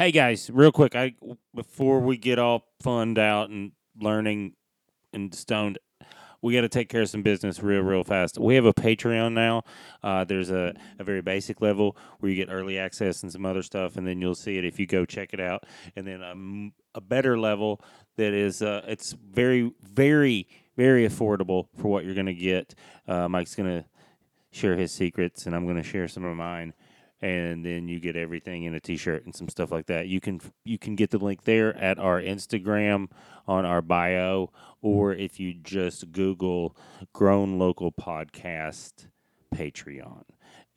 Hey guys, real quick, I before we get all funned out and learning and stoned, we got to take care of some business real, real fast. We have a Patreon now. Uh, there's a, a very basic level where you get early access and some other stuff, and then you'll see it if you go check it out. And then a, a better level that is uh, it's very, very, very affordable for what you're going to get. Uh, Mike's going to share his secrets, and I'm going to share some of mine and then you get everything in a t-shirt and some stuff like that. You can you can get the link there at our Instagram on our bio, or if you just Google Grown Local Podcast Patreon,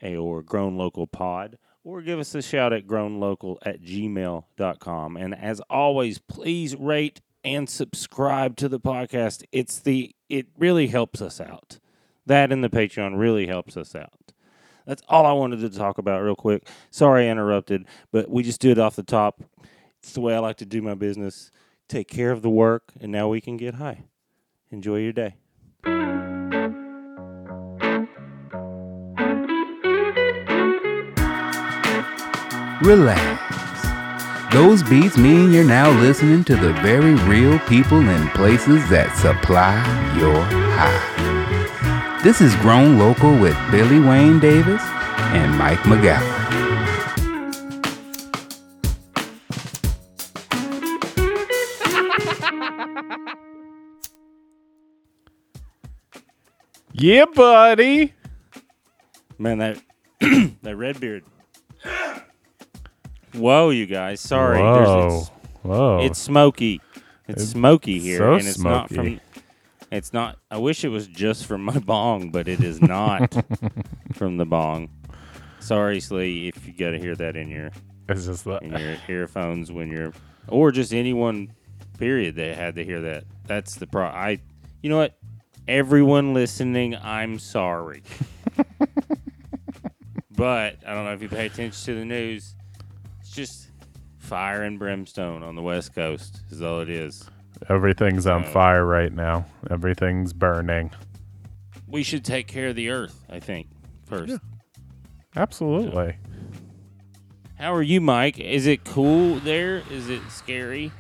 or Grown Local Pod, or give us a shout at grownlocal at gmail.com. And as always, please rate and subscribe to the podcast. It's the it really helps us out. That and the Patreon really helps us out. That's all I wanted to talk about real quick. Sorry I interrupted, but we just do it off the top. It's the way I like to do my business. Take care of the work, and now we can get high. Enjoy your day. Relax. Those beats mean you're now listening to the very real people and places that supply your high. This is Grown Local with Billy Wayne Davis and Mike McGowan. Yeah, buddy. Man, that that red beard. Whoa, you guys. Sorry. There's- Whoa. It's, Whoa. it's smoky. It's, It's smoky here, so and it's not smoky. It's not. I wish it was just from my bong, but it is not from the bong. Sorry, Slee, if you got to hear that in your It's just in your earphones when you're, or just anyone, period, that had to hear that. That's the pro. I, you know what? Everyone listening, I'm sorry. but I don't know if you pay attention to the news. It's just fire and brimstone on the West Coast is all it is. Everything's on fire right now. Everything's burning. We should take care of the earth. I think first. Absolutely. How are you, Mike? Is it cool there? Is it scary?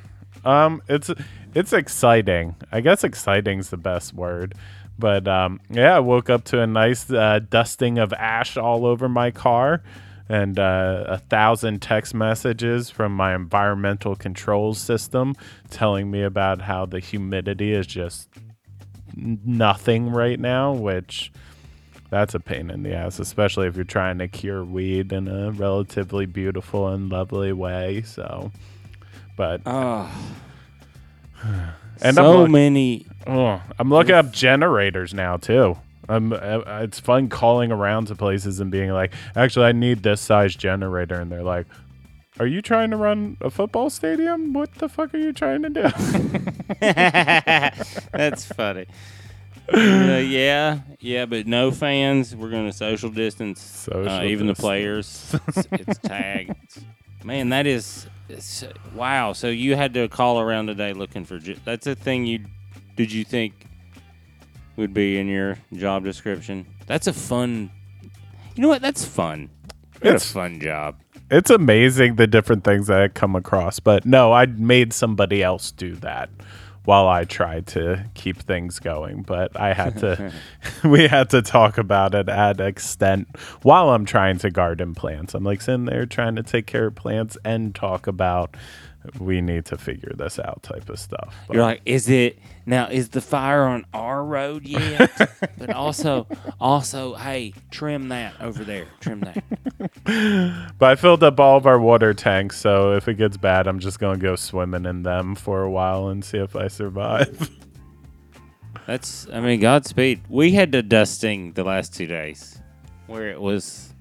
Um, it's it's exciting. I guess exciting's the best word. But um, yeah, I woke up to a nice uh, dusting of ash all over my car, and uh, a thousand text messages from my environmental control system telling me about how the humidity is just nothing right now, which that's a pain in the ass, especially if you're trying to cure weed in a relatively beautiful and lovely way. So, but Oh, And so look- many. Oh, I'm looking up generators now too. I'm, uh, it's fun calling around to places and being like, actually, I need this size generator, and they're like, "Are you trying to run a football stadium? What the fuck are you trying to do?" That's funny. Uh, yeah, yeah, but no fans. We're going to social distance. Social uh, even the players. It's, it's tagged. Man, that is wow. So you had to call around today looking for. That's a thing you did you think would be in your job description? That's a fun. You know what? That's fun. Had a It's- fun job. it's amazing the different things that I come across. But no, I made somebody else do that while I tried to keep things going. But I had to, we had to talk about it at extent while I'm trying to garden plants. I'm like sitting there trying to take care of plants and talk about we need to figure this out type of stuff. But- You're like, is it now? Is the fire on our road yet? but also, also, hey, trim that over there. Trim that. But I filled up all of our water tanks, so if it gets bad, I'm just gonna go swimming in them for a while and see if I survive. That's, I mean, Godspeed. We had the dusting the last two days, where it was,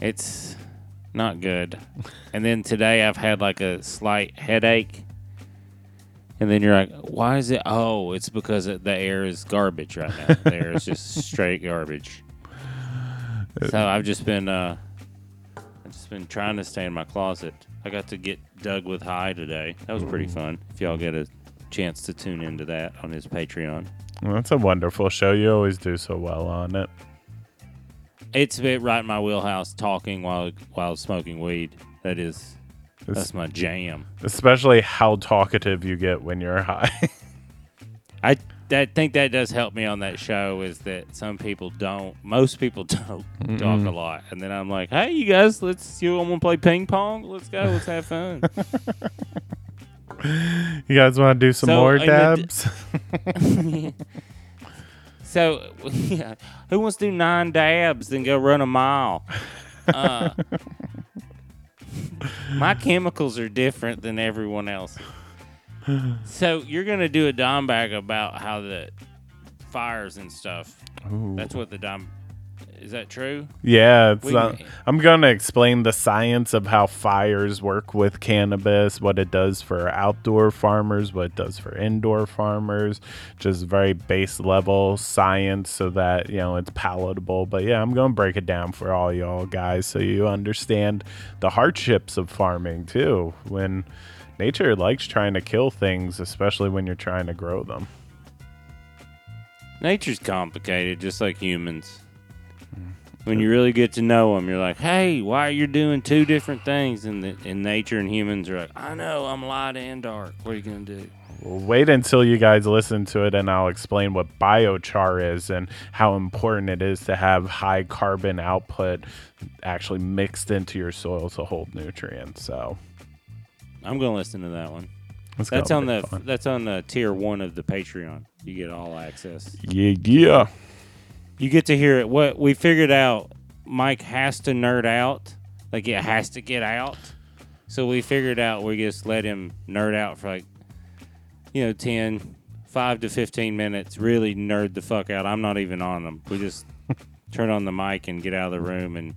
it's not good. And then today I've had like a slight headache. And then you're like, why is it? Oh, it's because the air is garbage right now. The air is just straight garbage. So I've just been, uh, I've just been trying to stay in my closet. I got to get Doug with High today. That was pretty fun. If y'all get a chance to tune into that on his Patreon. Well, That's a wonderful show. You always do so well on it. It's a bit right in my wheelhouse talking while while smoking weed. That is That's my jam. Especially how talkative you get when you're high. I that think that does help me on that show is that some people don't, most people don't talk a lot, and then I'm like, hey, you guys, let's you want to play ping pong? Let's go, let's have fun. you guys want to do some So, more in the dabs? So, yeah, who wants to do nine dabs then go run a mile? Uh, my chemicals are different than everyone else. So you're gonna do a dime bag about how the fires and stuff. Ooh. That's what the dime. Is that true? Yeah, it's not, uh, I'm going to explain the science of how fires work with cannabis, what it does for outdoor farmers, what it does for indoor farmers, just very base level science so that, you know, it's palatable. But yeah, I'm going to break it down for all y'all guys so you understand the hardships of farming too. When nature likes trying to kill things, especially when you're trying to grow them. Nature's complicated, just like humans. When you really get to know them, you're like, "Hey, why are you doing two different things?" And the, in nature and humans are like, "I know, I'm light and dark. What are you gonna do?" Well, wait until you guys listen to it and I'll explain what biochar is and how important it is to have high carbon output actually mixed into your soil to hold nutrients. So I'm gonna listen to that one. it's That's on the fun. that's on the tier one of the Patreon. You get all access. Yeah, yeah. You get to hear it. What we figured out, Mike has to nerd out. Like it has to get out. So we figured out we just let him nerd out for like, you know, 10, 5 to 15 minutes. Really nerd the fuck out. I'm not even on them. We just turn on the mic and get out of the room and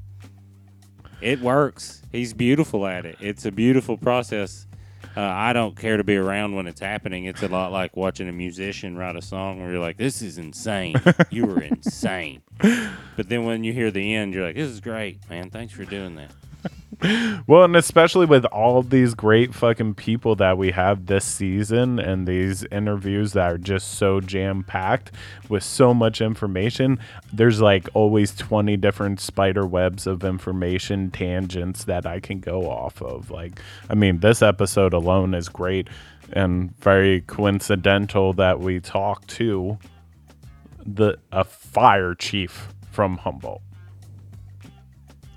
it works. He's beautiful at it. It's a beautiful process. Uh, I don't care to be around when it's happening. It's a lot like watching a musician write a song where you're like, this is insane. You were insane. But then when you hear the end, you're like, this is great, man. Thanks for doing that. Well, and especially with all these great fucking people that we have this season and these interviews that are just so jam packed with so much information, there's like always 20 different spider webs of information tangents that I can go off of. Like, I mean, this episode alone is great and very coincidental that we talk to the a fire chief from Humboldt.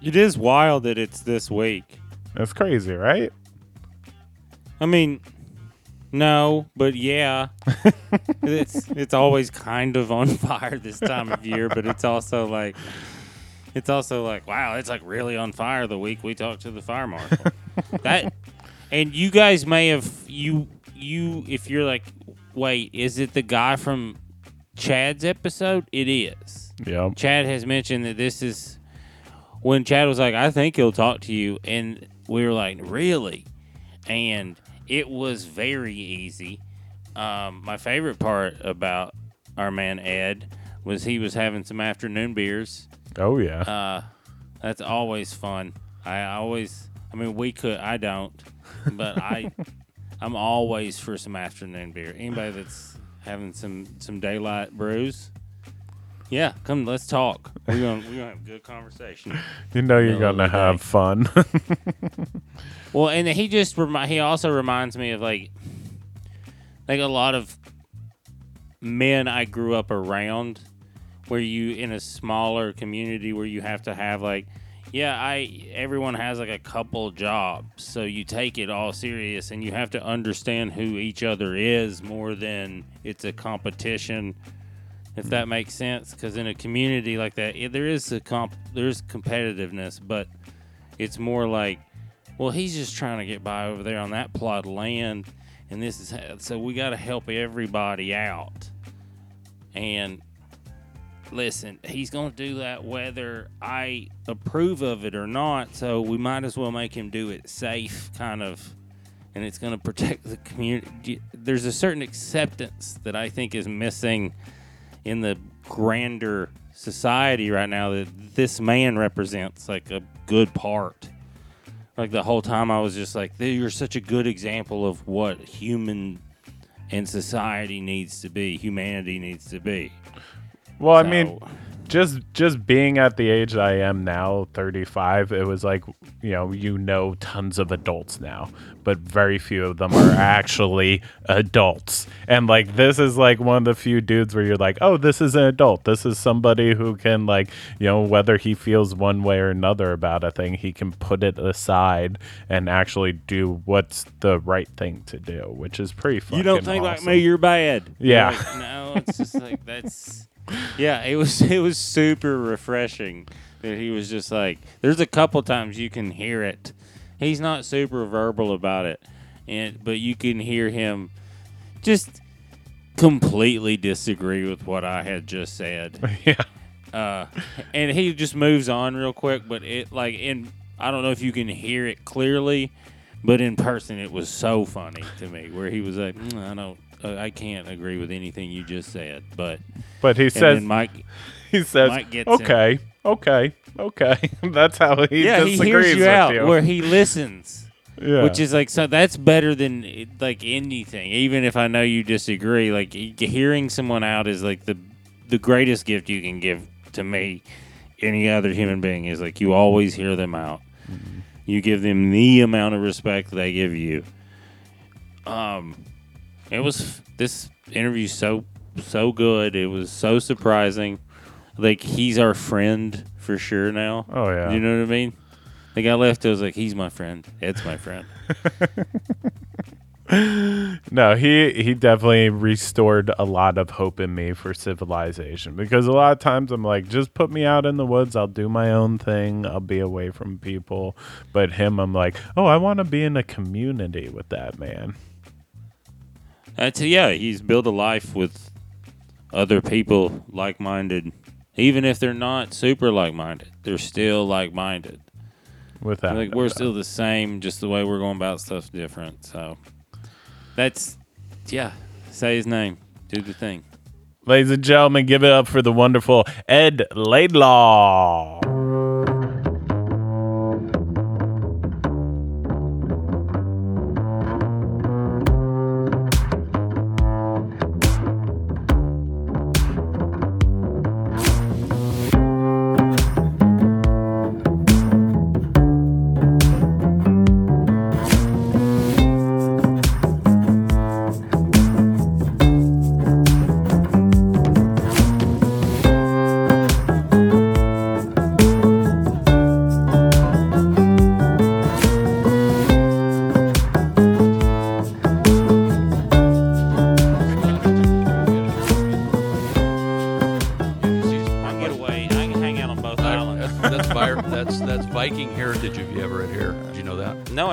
It is wild that it's this week. That's crazy, right? I mean, no, but yeah, it's it's always kind of on fire this time of year. But it's also like, it's also like, wow, it's like really on fire the week we talked to the fire marshal. that, and you guys may have you you if you're like, wait, is it the guy from Chad's episode? It is. Yeah. Chad has mentioned that this is when Chad was like, I think he'll talk to you. And we were like, really? And it was very easy. Um, my favorite part about our man Ed was he was having some afternoon beers. Oh yeah. Uh, that's always fun. I always, I mean, we could, I don't, but I, I'm always for some afternoon beer. Anybody that's having some some daylight brews, yeah, come, let's talk. We're gonna we're gonna have a good conversation. You know you're middle of gonna the have day. fun. Well, and he just remi- he also reminds me of like like a lot of men I grew up around where you in a smaller community where you have to have like yeah, I everyone has like a couple jobs, so you take it all serious and you have to understand who each other is more than it's a competition. If hmm. that makes sense, because in a community like that, it, there is a comp, there's competitiveness, but it's more like well, he's just trying to get by over there on that plot of land, and this is so we got to help everybody out. And listen, he's going to do that whether I approve of it or not. So we might as well make him do it safe, kind of, and it's going to protect the community. There's a certain acceptance that I think is missing in the grander society right now that this man represents like a good part like the whole time I was just like, you're such a good example of what human and society needs to be, humanity needs to be. well, I mean, just just being at the age I am now, 35, it was like, you know, you know tons of adults now, but very few of them are actually adults. And like this is like one of the few dudes where you're like, "Oh, this is an adult. This is somebody who can like, you know, whether he feels one way or another about a thing, he can put it aside and actually do what's the right thing to do, which is pretty fucking You don't think like me, you're bad. Yeah. You're like, no, it's just like that's. Yeah, it was it was super refreshing that he was just like. There's a couple times you can hear it. He's not super verbal about it, and but you can hear him just completely disagree with what I had just said. yeah. uh, and he just moves on real quick. But it like in I don't know if you can hear it clearly, but in person it was so funny to me where he was like, "Mm, I don't, uh, I can't agree with anything you just said, but But he says Mike, he says, Mike gets in. "Okay, okay, okay." That's how he yeah, he hears you out you. where he listens. yeah. Which is like so that's better than like anything. Even if I know you disagree, like hearing someone out is like the the greatest gift you can give to me. Any other human being is like you always hear them out. You give them the amount of respect they give you. Um, it was this interview so so good. It was so surprising. Like he's our friend for sure now. oh yeah. You know what I mean? Like I left, I was like, he's my friend. Ed's my friend. No, he he definitely restored a lot of hope in me for civilization because a lot of times I'm like, just put me out in the woods, I'll do my own thing, I'll be away from people. But him, I'm like, oh, I want to be in a community with that man. Uh, that's yeah. He's built a life with other people like-minded, even if they're not super like-minded. They're still like-minded. With that, Like we're still the same, just the way we're going about stuff's different. So that's yeah. Say his name. Do the thing. ladies and gentlemen, give it up for the wonderful Ed Laidlaw.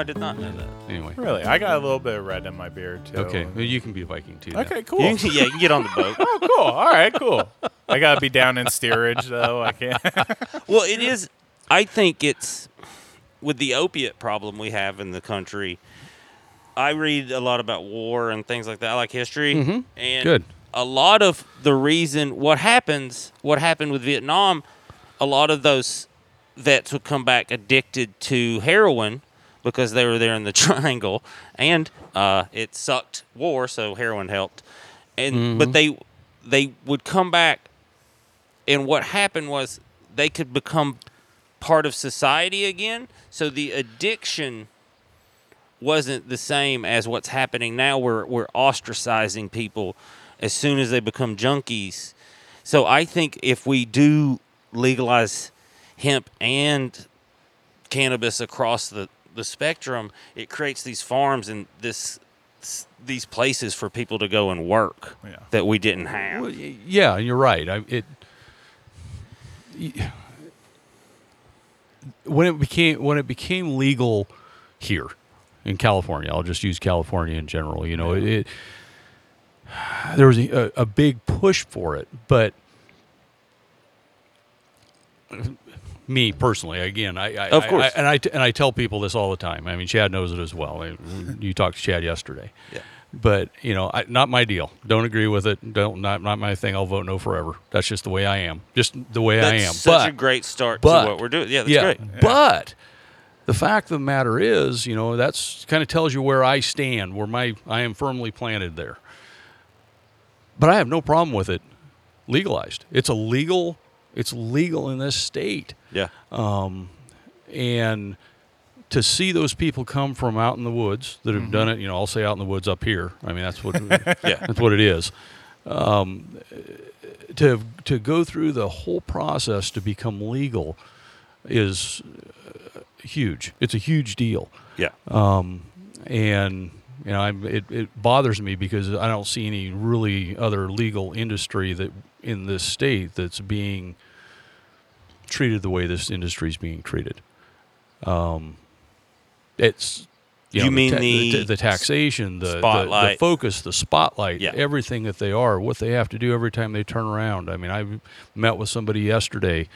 I did not know that. Anyway, Really, I got a little bit of red in my beard too. okay, well, you can be a Viking too. now. Okay, cool. You yeah, you can get on the boat. oh, cool. All right, cool. I gotta be down in steerage though. I can't. Well, it is. I think it's with the opiate problem we have in the country. I read a lot about war and things like that. I like history, Mhm. and Good. a lot of the reason what happens, what happened with Vietnam, a lot of those vets would come back addicted to heroin because they were there in the triangle, and uh, it sucked war, so heroin helped. And but they they would come back, and what happened was they could become part of society again. So the addiction wasn't the same as what's happening now. We're we're ostracizing people as soon as they become junkies. So I think if we do legalize hemp and cannabis across the, the spectrum, it creates these farms and this these places for people to go and work Yeah. that we didn't have. Well, yeah, you're right. I, it when it became when it became legal here in California. I'll just use California in general. You know, it, there was a, a big push for it, but me personally, again, I, I Of course. I- and I and I tell people this all the time. I mean, Chad knows it as well. I- mm-hmm. You talked to Chad yesterday. Yeah. But you know, I, not my deal. Don't agree with it. Don't not not my thing. I'll vote no forever. That's just the way I am. Just the way I am. such but, a great start but- to what we're doing. Yeah, that's yeah, great. But the fact of the matter is, you know, that's kind of tells you where I stand, where my I am firmly planted there. But I have no problem with it legalized. It's a legal It's legal in this state. Yeah. and to see those people come from out in the woods that have done it, you know, I'll say out in the woods up here. I mean, that's what Yeah. that's what it is. Um, to to go through the whole process to become legal is uh, huge. It's a huge deal, Yeah. and you know, I'm, it it bothers me because I don't see any really other legal industry that in this state that's being treated the way this industry is being treated. Um, it's You know, the mean ta- the the, taxation, the, the- the focus, the spotlight, Yeah. everything that they are, what they have to do every time they turn around. I mean, I met with somebody yesterday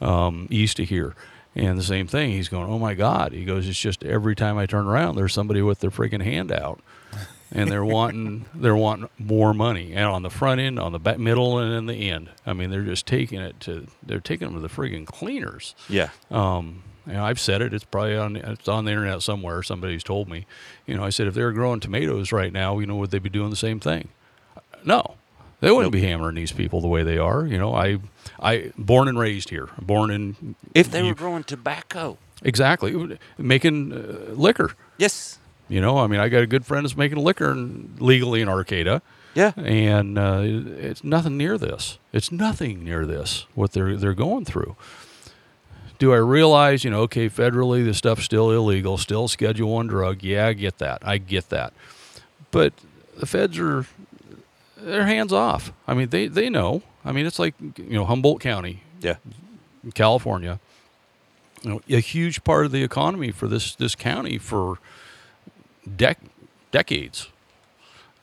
um, east of here, and the same thing. He's going, "Oh my God!" He goes, "It's just every time I turn around, there's somebody with their freaking hand out." And they're wanting they're wanting more money and on the front end on the back middle and in the end i mean they're just taking it to they're taking them to the friggin' cleaners Yeah. um, you know, I've said it. It's probably on it's on the internet somewhere. Somebody's told me. You know, I said if they were growing tomatoes right now, you know, would they be doing the same thing? No, they wouldn't be hammering these people the way they are. You know, I I born and raised here, born in If they were you- growing tobacco. exactly making uh, liquor. Yes. You know, I mean, I got a good friend that's making liquor in, legally in Arcata. Yeah. and uh, it's nothing near this. It's nothing near this what they're they're going through. Do I realize, you know, okay, federally this stuff's still illegal, still Schedule One drug? Yeah, I get that. I get that. But the feds are they're hands off. I mean, they they know. I mean, it's like you know Humboldt County, Yeah. California. You know, a huge part of the economy for this this county for dec- decades.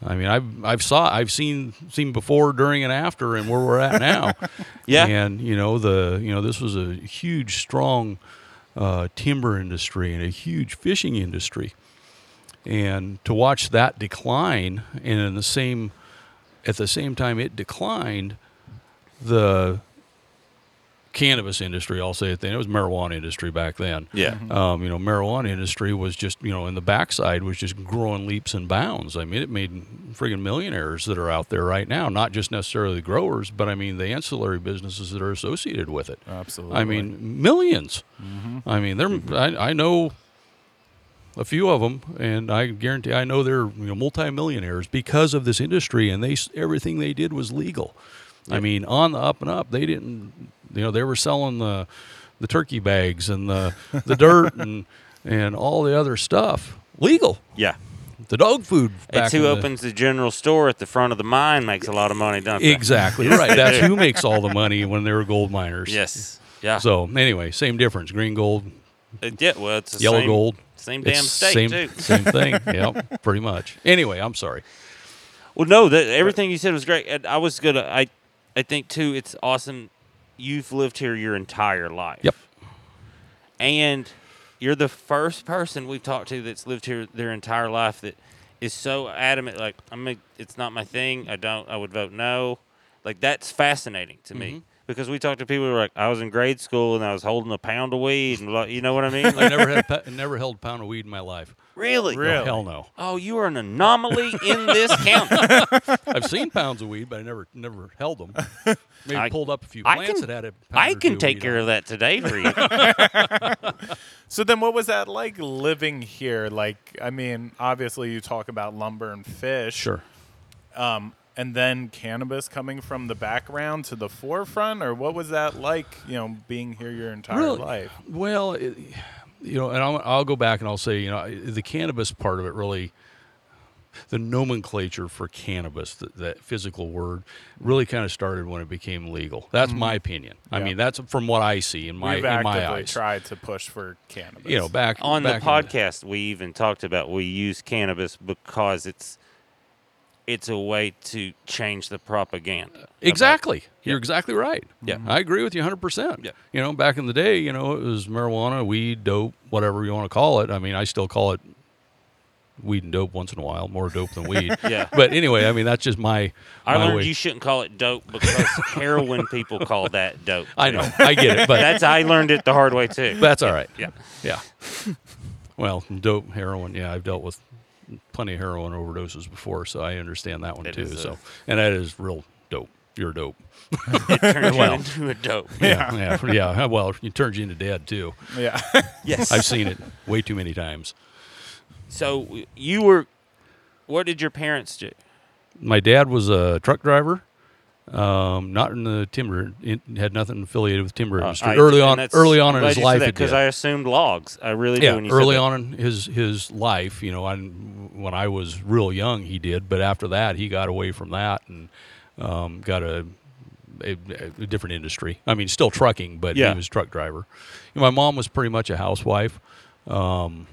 I mean, I've I've saw I've seen seen before, during, and after, and where we're at now. Yeah. And you know the you know this was a huge, strong uh, timber industry and a huge fishing industry, and to watch that decline, and in the same at the same time it declined, the cannabis industry, I'll say it then, it was marijuana industry back then. Yeah. Mm-hmm. Um, you know, marijuana industry was just, you know, in the backside was just growing leaps and bounds. I mean, it made friggin' millionaires that are out there right now, not just necessarily the growers, but I mean the ancillary businesses that are associated with it. Absolutely. I mean, 1000000s mm-hmm. I mean, they're, mm-hmm. I, I know a few of them, and I guarantee I know they're you know multimillionaires because of this industry, and they everything they did was legal. I mean, on the up and up, they didn't, you know, they were selling the the turkey bags and the the dirt and and all the other stuff legal. Yeah. The dog food. Back It's who the- opens the general store at the front of the mine makes a lot of money, don't they? Exactly right. That's who makes all the money when they were gold miners. Yes. Yeah. So anyway, same difference. Green gold, Uh, yeah. Well, it's the yellow same, gold. Same damn It's state same, too. Same thing. yep, pretty much. Anyway, I'm sorry. Well, no, that everything you said was great. I was gonna. I, I think too. It's awesome. You've lived here your entire life. Yep. And you're the first person we've talked to that's lived here their entire life that is so adamant. Like, I'm. A, it's not my thing. I don't. I would vote no. Like that's fascinating to Mm-hmm. me because we talked to people who were like, I was in grade school and I was holding a pound of weed and like, you know what I mean? I never had pa- never held a pound of weed in my life. really? Really? Hell no. Oh, you are an anomaly in this county. I've seen pounds of weed, but I never never held them. Maybe I- pulled up a few I plants can- that had a pound I or two can of take weed care on of that today for you. So then, what was that like living here? Like, I mean, obviously, you talk about lumber and fish. Sure. Um, and then cannabis coming from the background to the forefront, or what was that like? You know, being here your entire Really? life. Well, it, you know, and I'll, I'll go back and I'll say, you know, the cannabis part of it really, the nomenclature for cannabis, that, that physical word, really kind of started when it became legal. That's my mm-hmm. opinion. I mean, that's from what I see in my We've in my eyes. tried to push for cannabis. You know, back On the back in podcast, we even talked about we use cannabis because it's it's a way to change the propaganda. Exactly. Yeah. You're exactly right. Yeah. I agree with you 100%. Yeah. You know, back in the day, you know, it was marijuana, weed, dope, whatever you want to call it. I mean, I still call it weed and dope once in a while, more dope than weed. Yeah. But anyway, I mean, that's just my. I my learned way. you shouldn't call it dope because heroin people call that dope. I know. I get it. But That's I learned it the hard way too. that's all right. Yeah. Yeah. Well, dope, heroin. Yeah, I've dealt with plenty of heroin overdoses before, so I understand that one It too. is a- so, and that is real dope. you're dope. It turns Well. you into a dope. Yeah, yeah, yeah. Well, it turns you into dead too. Yeah. Yes. I've seen it way too many times. so you were. What did your parents do? My dad was a truck driver. Um, not in the timber. It had nothing affiliated with timber industry. Uh, I- early on, early on in his life, because. I assumed logs. I really yeah, do. Early on in his his life, you know, I, when I was real young, he did, but after that, he got away from that and um, got a, a, a different industry. I mean, still trucking, but Yeah. he was a truck driver. You know, my mom was pretty much a housewife um,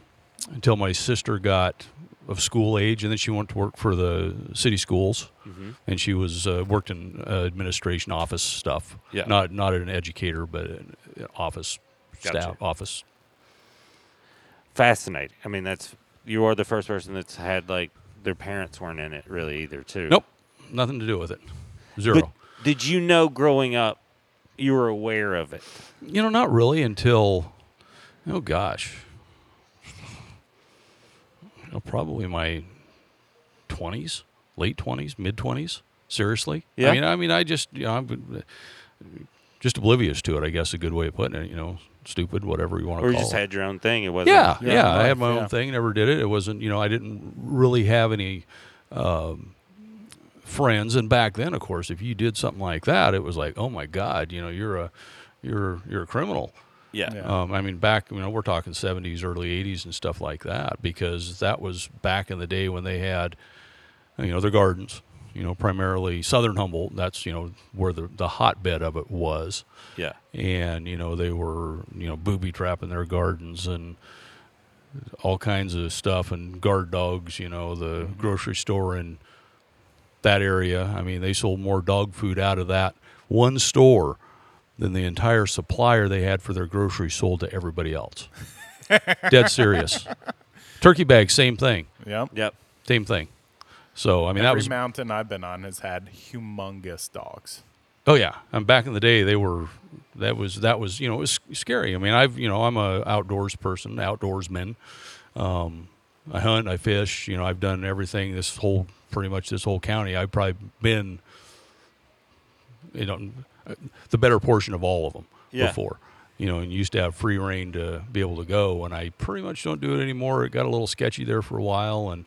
until my sister got of school age, and then she went to work for the city schools, Mm-hmm. and she was uh, worked in uh, administration office stuff. Yeah. not not an educator, but an office Gotcha. staff office. Fascinating. I mean, that's you are the first person that's had like their parents weren't in it really either too. Nope, nothing to do with it. Zero. But did you know growing up you were aware of it? you know, not really until, oh gosh, know, probably my twenties, late twenties, mid twenties. Seriously, Yeah. I mean, I mean, I just, you know, I'm just oblivious to it. I guess a good way of putting it. You know, stupid, whatever you want to Or call you just it. had your own thing? It wasn't. Yeah, your yeah. own I had life, my own thing. Never did it. It wasn't, you know, I didn't really have any um, friends. And back then, of course, if you did something like that, it was like, oh my God, you know, you're a you're you're a criminal. Yeah. Yeah. Um, I mean, back you know, we're talking '70s, early '80s, and stuff like that, because that was back in the day when they had, you know, their gardens. You know, primarily Southern Humboldt. That's you know where the the hotbed of it was Yeah. and you know they were you know booby trapping their gardens and all kinds of stuff and guard dogs you know the grocery store in that area i mean they sold more dog food out of that one store than the entire supplier they had for their groceries sold to everybody else dead serious turkey bag same thing Yep. Yep. same thing so i mean that Every was mountain I've been on has had humongous dogs. Oh yeah, and back in the day, they were that was that was you know it was scary. I mean, I've you know I'm a outdoors person, outdoorsman. Um, I hunt, I fish. You know, I've done everything. This whole pretty much this whole county, I've probably been you know the better portion of all of them Yeah. before. You know, and used to have free reign to be able to go, and I pretty much don't do it anymore. It got a little sketchy there for a while, and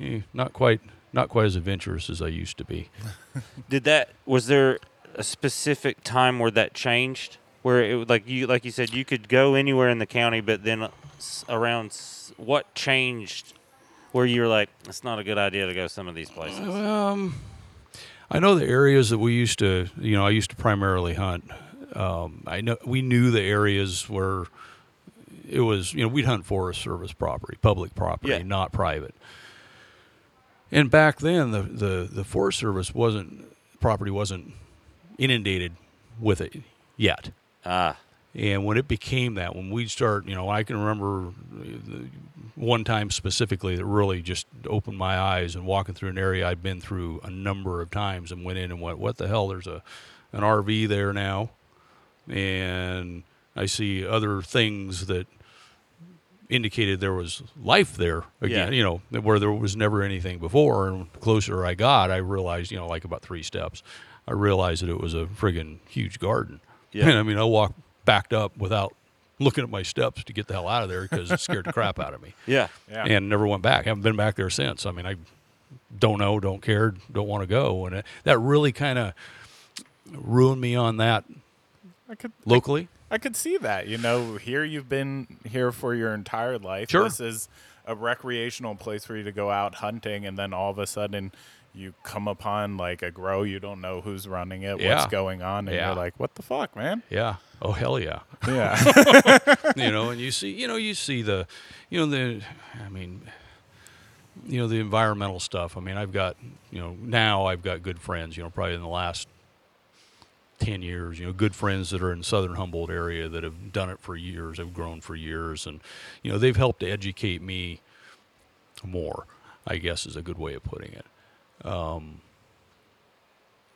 eh, not quite not quite as adventurous as I used to be. Did that? Was there a specific time where that changed? Where it like you like you said you could go anywhere in the county, but then around what changed? Where you're like, it's not a good idea to go some of these places. Um, I know the areas that we used to, you know, I used to primarily hunt. Um, I know we knew the areas where it was, you know, we'd hunt Forest Service property, public property, Yeah. not private. And back then, the, the, the Forest Service wasn't property wasn't inundated with it yet. Ah, And when it became that, when we'd start, you know, I can remember one time specifically that really just opened my eyes and walking through an area I'd been through a number of times and went in and went, what the hell? There's a an RV there now, and I see other things that indicated there was life there again. Yeah. You know, where there was never anything before. And closer I got, I realized, you know, like about three steps, I realized that it was a friggin' huge garden. Yeah. And I mean, I walked backed up without looking at my steps to get the hell out of there because it scared the crap out of me yeah, Yeah. and never went back. haven't been back there since. I mean, I don't know, don't care, don't want to go, and it, that really kind of ruined me on that I could locally. I could see that. You know, here you've been here for your entire life. Sure. This is a recreational place for you to go out hunting, and then all of a sudden you come upon like a grow. You don't know who's running it, Yeah. what's going on, and Yeah. you're like, "What the fuck, man?" Yeah. Oh hell yeah. Yeah. you know, and you see, you know, you see the, you know, the, I mean, you know, the environmental stuff. I mean, I've got, you know, now I've got good friends. You know, probably in the last ten years, you know, good friends that are in Southern Humboldt area that have done it for years, have grown for years, and you know, they've helped to educate me more. I guess is a good way of putting it. Um,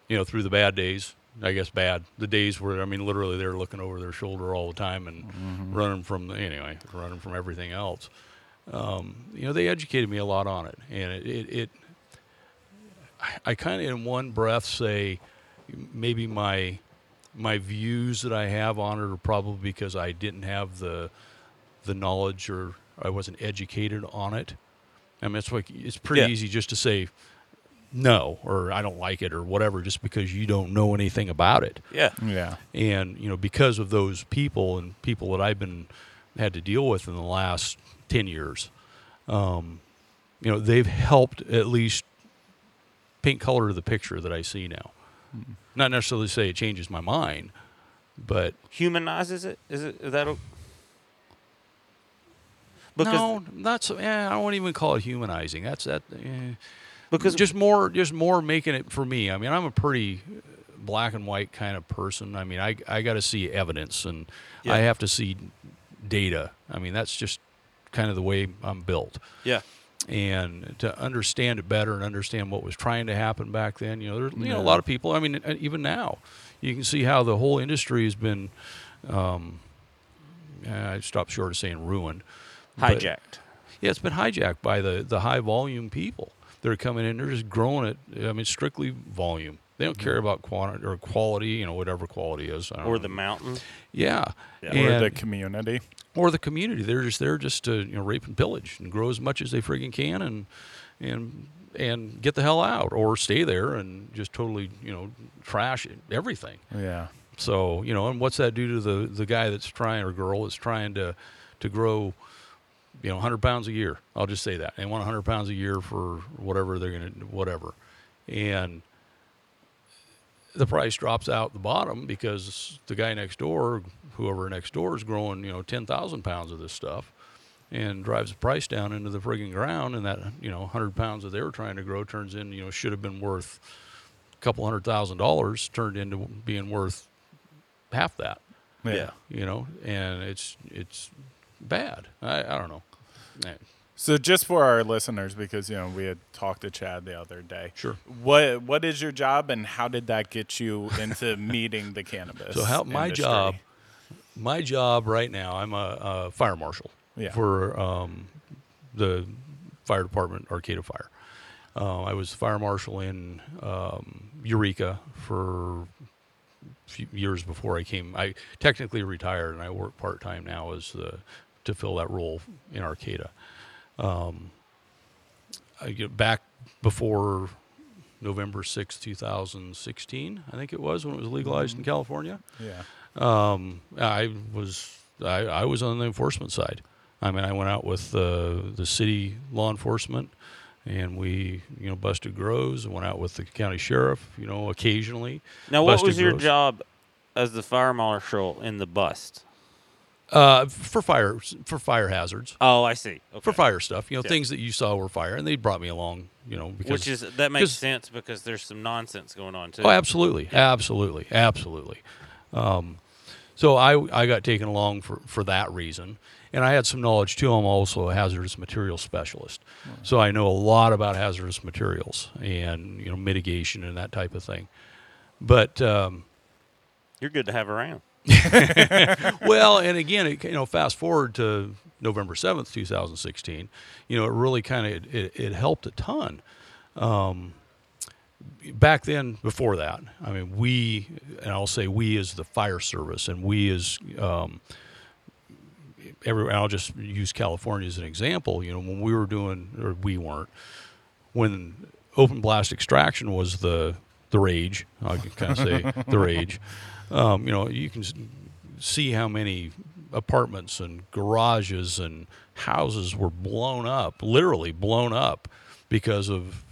you know, through the bad days, I guess bad. The days where I mean, literally, they're looking over their shoulder all the time and running from the, anyway, running from everything else. Um, you know, they educated me a lot on it, and it, it, it I, I kind of in one breath say, maybe my my views that I have on it are probably because I didn't have the the knowledge or I wasn't educated on it. I mean, it's like it's pretty Yeah. easy just to say no or I don't like it or whatever, just because you don't know anything about it Yeah. Yeah. and you know because of those people and people that I've been had to deal with in the last ten years, um, you know they've helped at least paint color to the picture that I see now. Not necessarily say it changes my mind, but Humanizes it? Is it is that o- because no, not so. Eh, I won't even call it humanizing. That's that. Eh. Because just more just more making it for me i mean i'm a pretty black and white kind of person i mean i, I got to see evidence and Yeah. i have to see data i mean that's just kind of the way i'm built yeah. and to understand it better and understand what was trying to happen back then you know there's you know a lot of people i mean uh, even now you can see how the whole industry has been um, i stopped short of saying ruined but- Hijacked. yeah, it's been hijacked by the, the high volume people. They're coming in, they're just growing it. I mean, strictly volume. They don't care mm-hmm. about quantity or quality, you know, whatever quality is. I don't Or know. the mountain. yeah, Yeah. Or the community. or the community. They're just there just to you know rape and pillage and grow as much as they friggin' can and and and get the hell out or stay there and just totally you know trash everything. Yeah. So you know, and what's that do to the the guy that's trying or girl that's trying to to grow, you know, 100 pounds a year? I'll just say that they want 100 pounds a year for whatever they're gonna whatever, and the price drops out the bottom because the guy next door, whoever next door, is growing you know 10,000 pounds of this stuff. And drives the price down into the frigging ground, and that you know 100 pounds that they were trying to grow turns in you know should have been worth a couple hundred thousand dollars, turned into being worth half that Yeah. You know and it's it's bad i, I don't know So just for our listeners, because you know we had talked to Chad the other day. Sure. What what is your job, and how did that get you into meeting the cannabis? so how my industry? job my job right now i'm a, a fire marshal Yeah. for um, the fire department arcata fire uh, i was fire marshal in um, eureka for few years before i came i technically retired and i work part-time now as the to fill that role in arcata um, I get back before November sixth, 2016, I think it was when it was legalized in California. Yeah. Um, I was I, I was on the enforcement side. I mean, I went out with uh, the city law enforcement, and we you know busted grows. and went out with the county sheriff. You know, occasionally. Now, what was your grows. job as the fire marshal in the bust? Uh, for fire for fire hazards. Oh, I see. Okay. For fire stuff, you know, Yeah. things that you saw were fire, and they brought me along, you know, because Which is that makes sense because there's some nonsense going on too. Oh, absolutely, absolutely, absolutely. Um, so I I got taken along for for that reason, and I had some knowledge too. I'm also a hazardous materials specialist, so I know a lot about hazardous materials and you know mitigation and that type of thing. But um, You're good to have around. well, and again, it, you know, fast forward to November seventh, two thousand sixteen. You know, it really kind of it, it, helped a ton. Um, back then, before that, I mean, we and I'll say we as the fire service, and we as um, every. I'll just use California as an example. You know, when we were doing, or we weren't, when open blast extraction was the the rage. I can kind of say the rage. Um, you know, you can see how many apartments and garages and houses were blown up, literally blown up, because of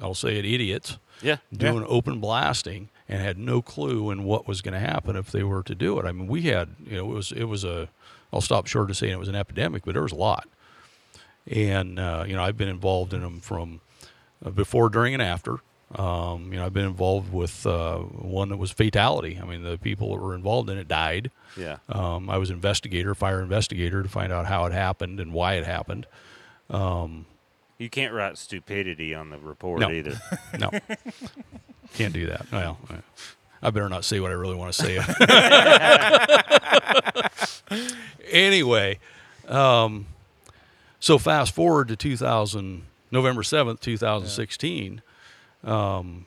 I'll say it, idiots Yeah. doing open blasting and had no clue in what was going to happen if they were to do it. I mean, we had, you know, it was it was a. I'll stop short of saying it was an epidemic, but there was a lot. And uh, you know, I've been involved in them from uh, before, during, and after. Um, you know, I've been involved with uh, one that was fatality. I mean, the people that were involved in it died. Yeah. Um, I was investigator, fire investigator, to find out how it happened and why it happened. You can't write stupidity on the report No. either. No, can't do that. Well, I better not say what I really want to say. anyway, um, so fast forward to 2000, November 7th, 2016. Um,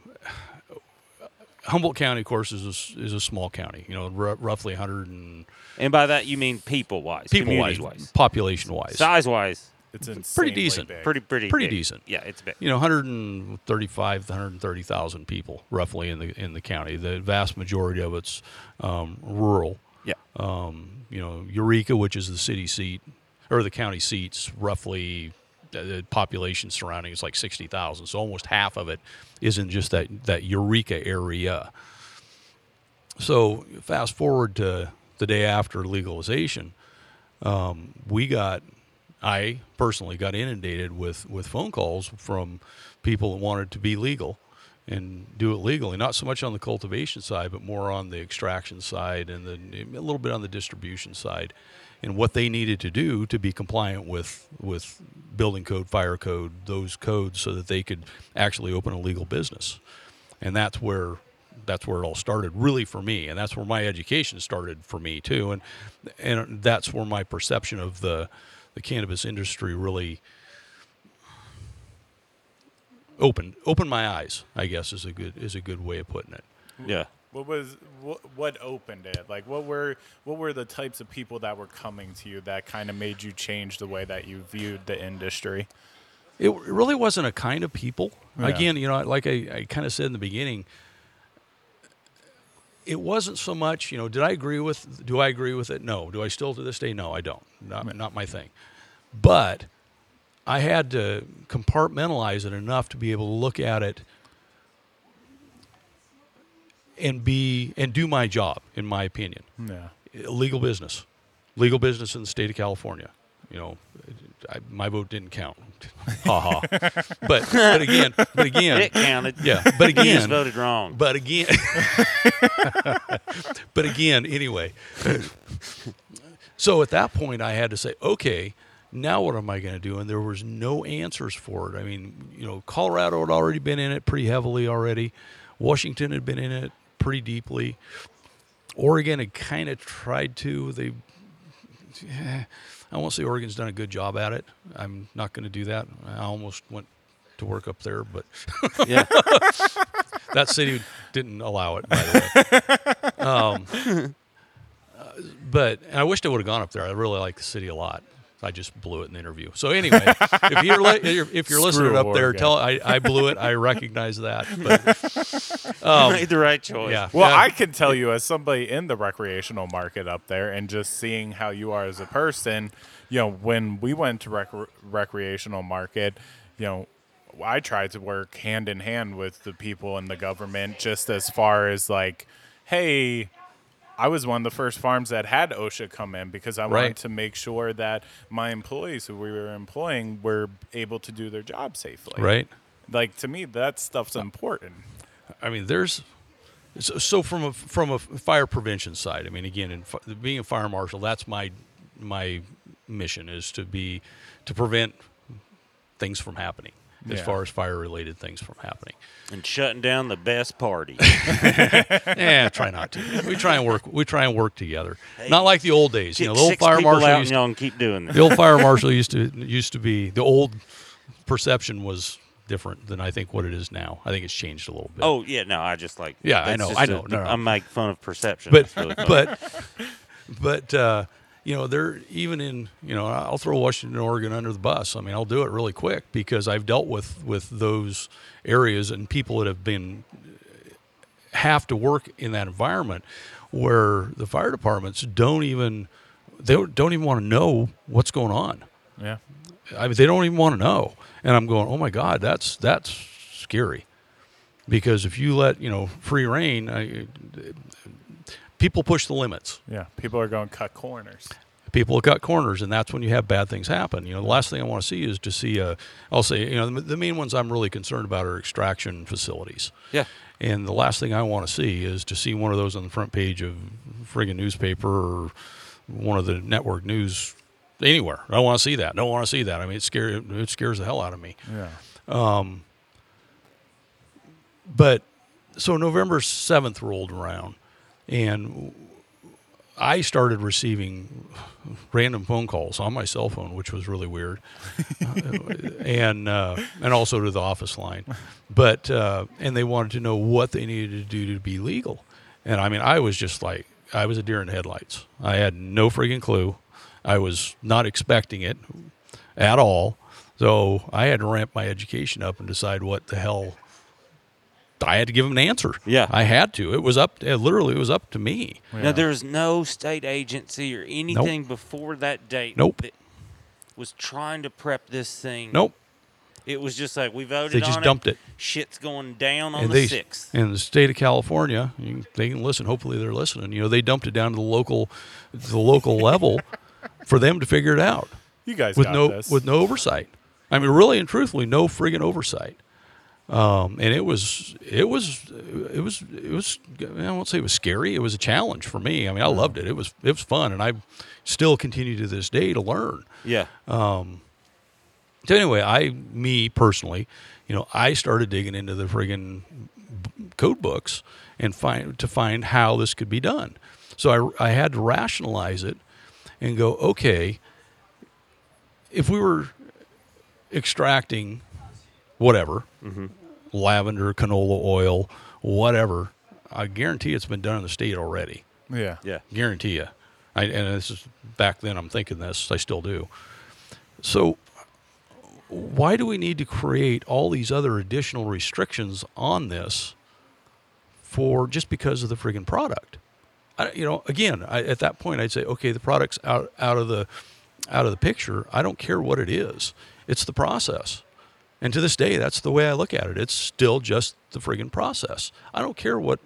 Humboldt County, of course, is a, s- is a small county. You know, r- roughly 100 and And by that you mean people wise, people wise, wise, population wise. size wise, It's pretty decent. big. pretty pretty Pretty big. decent. Yeah, it's big. you know 135 to 130,000 people roughly in the in the county. The vast majority of it's um, rural. Yeah. Um, you know, Eureka, which is the city seat or the county seats, roughly the, population surrounding is like 60,000. So almost half of it is in just that that Eureka area. So fast forward to the day after legalization, um, we got I personally got inundated with, with phone calls from people that wanted to be legal and do it legally. Not so much on the cultivation side, but more on the extraction side and the, a little bit on the distribution side, and what they needed to do to be compliant with with building code, fire code, those codes, so that they could actually open a legal business. And that's where that's where it all started really for me and that's where my education started for me too and and that's where my perception of the the cannabis industry really opened opened my eyes i guess is a good is a good way of putting it Yeah. What was what, what opened it? Like what were what were the types of people that were coming to you that kind of made you change the way that you viewed the industry? it really wasn't a kind of people. Yeah. Again, you know, like I, I kind of said in the beginning, it wasn't so much, you know, did I agree with, do I agree with it? No. Do I still to this day? No, I don't. Not, not my thing. But I had to compartmentalize it enough to be able to look at it and be, and do my job, in my opinion Yeah. legal business, legal business in the state of California. You know, I, my vote didn't count. ha ha. But but again, but again, It counted. yeah. But You just again, voted wrong. but again, but again, anyway. So at that point, I had to say, okay, now what am I going to do? And there was no answers for it. I mean, you know, Colorado had already been in it pretty heavily already. Washington had been in it pretty deeply. Oregon had kind of tried to. They, I won't say Oregon's done a good job at it. I'm not going to do that. I almost went to work up there, but yeah. that city didn't allow it, by the way. Um, uh, but and I wished I would have gone up there. I really like the city a lot. I just blew it in the interview. So anyway, if you're li- if you're listening up there, Oregon. tell I, I blew it. I recognize that. But you made the right choice. Um, yeah, Well, yeah. I can tell you as somebody in the recreational market up there and just seeing how you are as a person, you know, when we went to rec- recreational market, you know, I tried to work hand in hand with the people in the government just as far as like, hey, I was one of the first farms that had OSHA come in because I wanted to make sure that my employees who we were employing were able to do their job safely. right. Like to me, that stuff's important. I mean, there's so, so from a from a fire prevention side. I mean, again, in, being a fire marshal, that's my my mission is to be to prevent things from happening as Yeah. far as fire related things from happening. And shutting down the best party. Yeah, try not to. We try and work. We try and work together. Not like the old days. You know, the old six fire marshal out used y'all keep doing this. the old fire marshal used to used to be the old perception was different than I think what it is now. I think it's changed a little bit. Oh yeah, no, I just like. Yeah, I know, I I a- know. No, no. I make fun of perception. but really but but uh, you know they're even in you know I'll throw Washington Oregon under the bus. I mean I'll do it really quick because I've dealt with with those areas and people that have been have to work in that environment where the fire departments don't even they don't don't even want to know what's going on. Yeah. I mean, they don't even want to know. And I'm going, oh my God, that's that's scary, because if you let you know free reign, I, people push the limits. Yeah. People are going to cut corners. People cut corners, and that's when you have bad things happen. You know, the last thing I want to see is to see a. I'll say, you know, the, the main ones I'm really concerned about are extraction facilities. yeah, And the last thing I want to see is to see one of those on the front page of friggin' newspaper or one of the network news anywhere. I don't want to see that. I don't want to see that. I mean, it scares it scares the hell out of me. Yeah. Um, But so November seventh rolled around, and I started receiving random phone calls on my cell phone, which was really weird, and uh, and also to the office line, but uh, and they wanted to know what they needed to do to be legal, and I mean I was just like I was a deer in headlights. I had no freaking clue. I was not expecting it at all, so I had to ramp my education up and decide what the hell. I had to give them an answer. Yeah. I had to. It was up. It literally it was up to me. Now there's no state agency or anything before that date Nope. that was trying to prep this thing. Nope. It was just like we voted They just on dumped it. Shit's going down on and the they, sixth. in the state of California, you, they can listen. Hopefully, they're listening. You know, they dumped it down to the local, the local level, for them to figure it out You guys with got no this. with no oversight. I mean, really and truthfully, no friggin' oversight. Um, and it was it was it was it was I won't say it was scary. It was a challenge for me. I mean, I mm-hmm. loved it. It was it was fun, and I still continue to this day to learn. Yeah. Um, so anyway, I, me personally, you know, I started digging into the friggin' code books and find to find how this could be done. So I, I had to rationalize it and go, okay, if we were extracting whatever, mm-hmm. Lavender, canola oil, whatever, I guarantee it's been done in the state already. yeah. Yeah. Guarantee you. I, and this is back then. I'm thinking this. I still do. So, why do we need to create all these other additional restrictions on this for just because of the friggin' product? I, you know, again, I, at that point, I'd say, okay, the product's out out of the out of the picture. I don't care what it is. It's the process. And to this day, that's the way I look at it. It's still just the friggin' process. I don't care what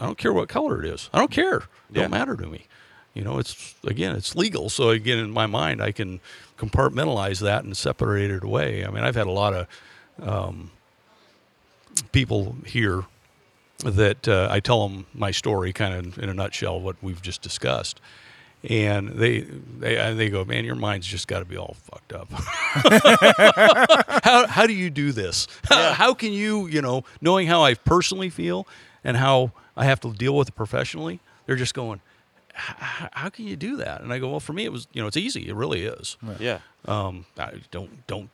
I don't care what color it is. I don't care. It Yeah. Don't matter to me. You know, it's again, it's legal. So again, in my mind, I can compartmentalize that and separate it away. I mean, I've had a lot of um, people here that uh, I tell them my story, kind of in a nutshell, what we've just discussed, and they they they go, "Man, your mind's just got to be all fucked up." how how do you do this? How, how can you, you know, knowing how I personally feel and how I have to deal with it professionally? They're just going, "How can you do that?" And I go, "Well, for me, it was, you know, it's easy. It really is. Yeah. Um, I don't don't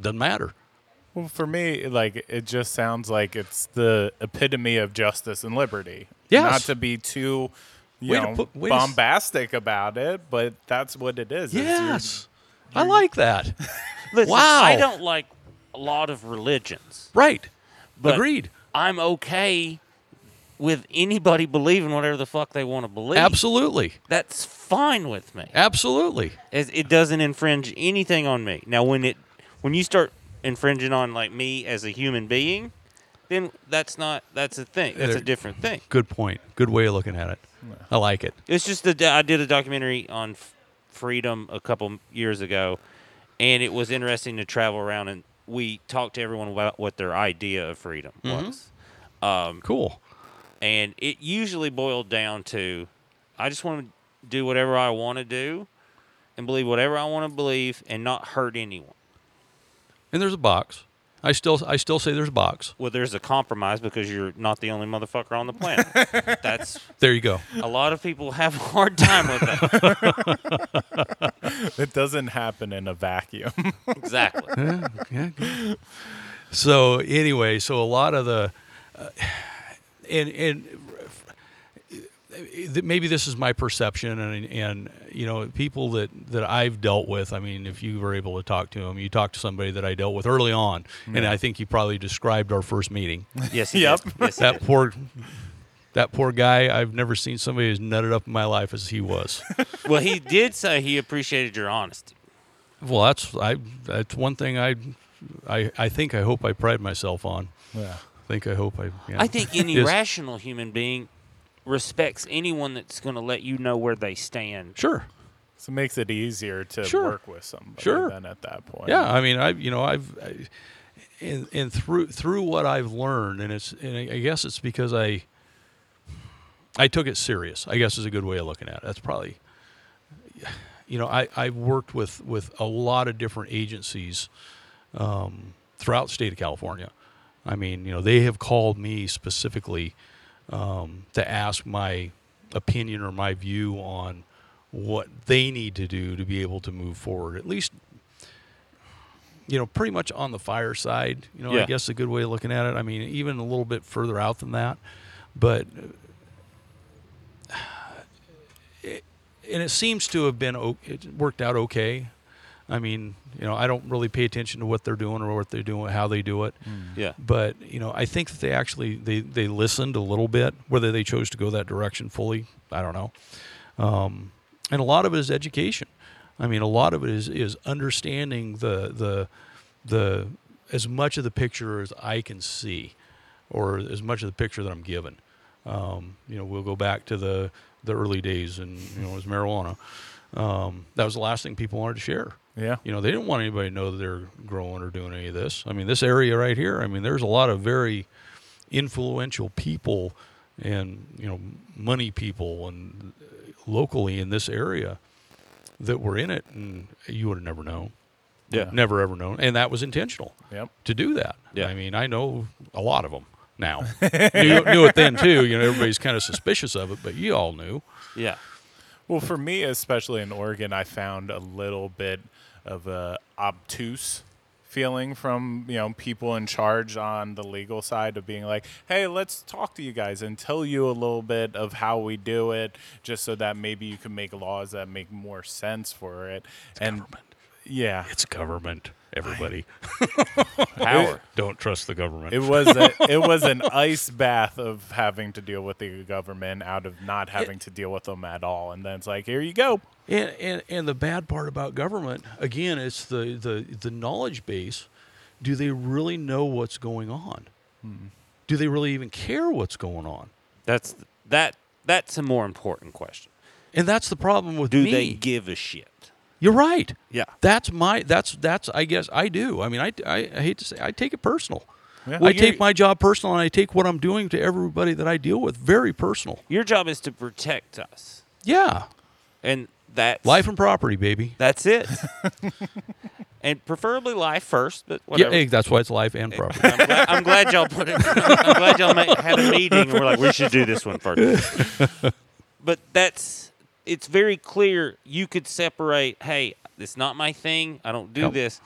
doesn't matter." Well, for me, like it just sounds like it's the epitome of justice and liberty. Yes. Not to be too, you Way to know, put- way to s- bombastic about it, but that's what it is. is you're- Yes, I like that. Listen, Wow. I don't like a lot of religions, right. but Agreed. I'm okay with anybody believing whatever the fuck they want to believe. Absolutely. That's fine with me. Absolutely. It, it doesn't infringe anything on me. Now, when it when you start infringing on like me as a human being, then that's not that's a thing. That's a uh, different thing. Good point. Good way of looking at it. I like it. It's just that I did a documentary on f- freedom a couple years ago, and it was interesting to travel around and we talked to everyone about what their idea of freedom was. Um, Cool. and it usually boiled down to I just want to do whatever I want to do and believe whatever I want to believe and not hurt anyone. And there's a box. I still I still say there's a box. Well, there's a compromise because you're not the only motherfucker on the planet. That's There you go. a lot of people have a hard time with that. It doesn't happen in a vacuum. exactly. yeah, yeah, good. So anyway, so a lot of the, uh, and and maybe this is my perception, and and you know people that that I've dealt with. I mean, if you were able to talk to them, you talked to somebody that I dealt with early on, and I think you probably described our first meeting. Yes. He Yep. did. Yes, he that did. poor. That poor guy, I've never seen somebody as nutted up in my life as he was. Well, he did say he appreciated your honesty. well, that's I. That's one thing I, I, I think I hope I pride myself on. yeah. I think I hope I. Yeah. I think any Yes. rational human being respects anyone that's going to let you know where they stand. Sure. So it makes it easier to Sure. work with somebody Sure. then at that point. Yeah, I mean, I you know I've, I, and and through through what I've learned, and it's and I I guess it's because I. I took it serious. I guess is a good way of looking at it. That's probably. You know, I I've worked with with a lot of different agencies, um, throughout the state of California. I mean, you know, they have called me specifically um, to ask my opinion or my view on what they need to do to be able to move forward. At least, you know, pretty much on the fire side. You know, I guess a good way of looking at it. I mean, even a little bit further out than that, but. It, and it seems to have been it worked out okay. I mean, you know, I don't really pay attention to what they're doing or what they're doing, how they do it. Yeah. but you know i think that they actually they they listened a little bit whether they chose to go that direction fully i don't know. Um, and a lot of it is education. I mean a lot of it is is understanding the the the as much of the picture as i can see or as much of the picture that i'm given. Um, you know we'll go back to the the early days and you know it was marijuana. Um, that was the last thing people wanted to share Yeah. you know, they didn't want anybody to know that they're growing or doing any of this. I mean, this area right here, I mean, there's a lot of very influential people and, you know, money people and uh, locally in this area that were in it and you would have never known. Yeah. Never ever known. And that was intentional Yep. to do that. Yeah. I mean, I know a lot of them now. knew, knew it then too. You know, everybody's kind of suspicious of it, but you all knew. Yeah. Well, for me, especially in Oregon, I found a little bit of a obtuse feeling from you know people in charge on the legal side of being like, "Hey, let's talk to you guys and tell you a little bit of how we do it, just so that maybe you can make laws that make more sense for it." and government. yeah, It's government, everybody. Power. Don't trust the government. it was a, it was an ice bath of having to deal with the government out of not having to deal with them at all, and then it's like, here you go. And, and and the bad part about government, again, it's the, the, the knowledge base. Do they really know what's going on? Hmm. Do they really even care what's going on? That's that. That's a more important question. And that's the problem with Do me. they give a shit? You're right. Yeah. That's my that's that's I guess I do. I mean, I, I, I hate to say I take it personal. Yeah. I take my job personal, and I take what I'm doing to everybody that I deal with very personal. Your job is to protect us, Yeah, and that life and property, baby. That's it. and preferably life first, but Yeah, whatever. hey, that's why it's life and property. I'm, glad, I'm glad y'all put it. I'm glad y'all had a meeting and we're like, we should do this one first. but that's it's very clear. You could separate. Hey, it's not my thing. I don't do Nope. this.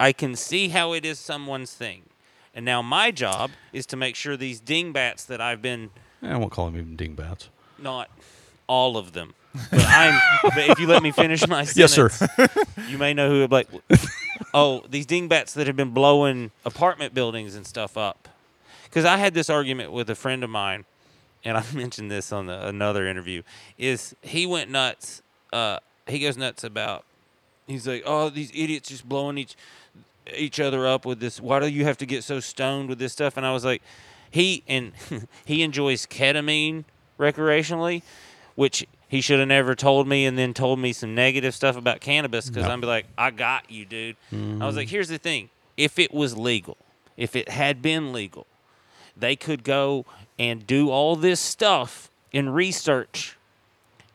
I can see how it is someone's thing, and now my job is to make sure these dingbats that I've been eh, I won't call them even dingbats. not all of them. But I'm. but if you let me finish my sentence, Yes, sir. you may know who. Like, oh, these dingbats that have been blowing apartment buildings and stuff up. Because I had this argument with a friend of mine, and I mentioned this on the, another interview. Is he went nuts? Uh, he goes nuts about. He's like, oh, these idiots just blowing each each other up with this. Why do you have to get so stoned with this stuff? And I was like, he and he enjoys ketamine recreationally, which he should have never told me, and then told me some negative stuff about cannabis because No. I'm be like, I got you, dude. I was like, here's the thing: if it was legal, if it had been legal, they could go and do all this stuff and research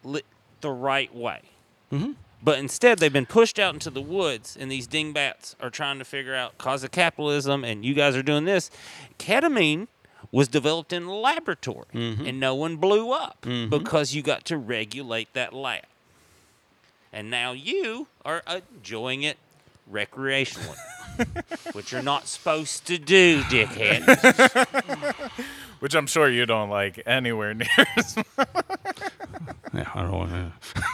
li- the right way. Mm-hmm. But instead, they've been pushed out into the woods, and these dingbats are trying to figure out cause of capitalism, and you guys are doing this. Ketamine was developed in a laboratory, mm-hmm. and no one blew up mm-hmm. because you got to regulate that lab. And now you are enjoying it recreationally, which you're not supposed to do, dickhead. which I'm sure you don't like anywhere near. as Yeah, I don't want to.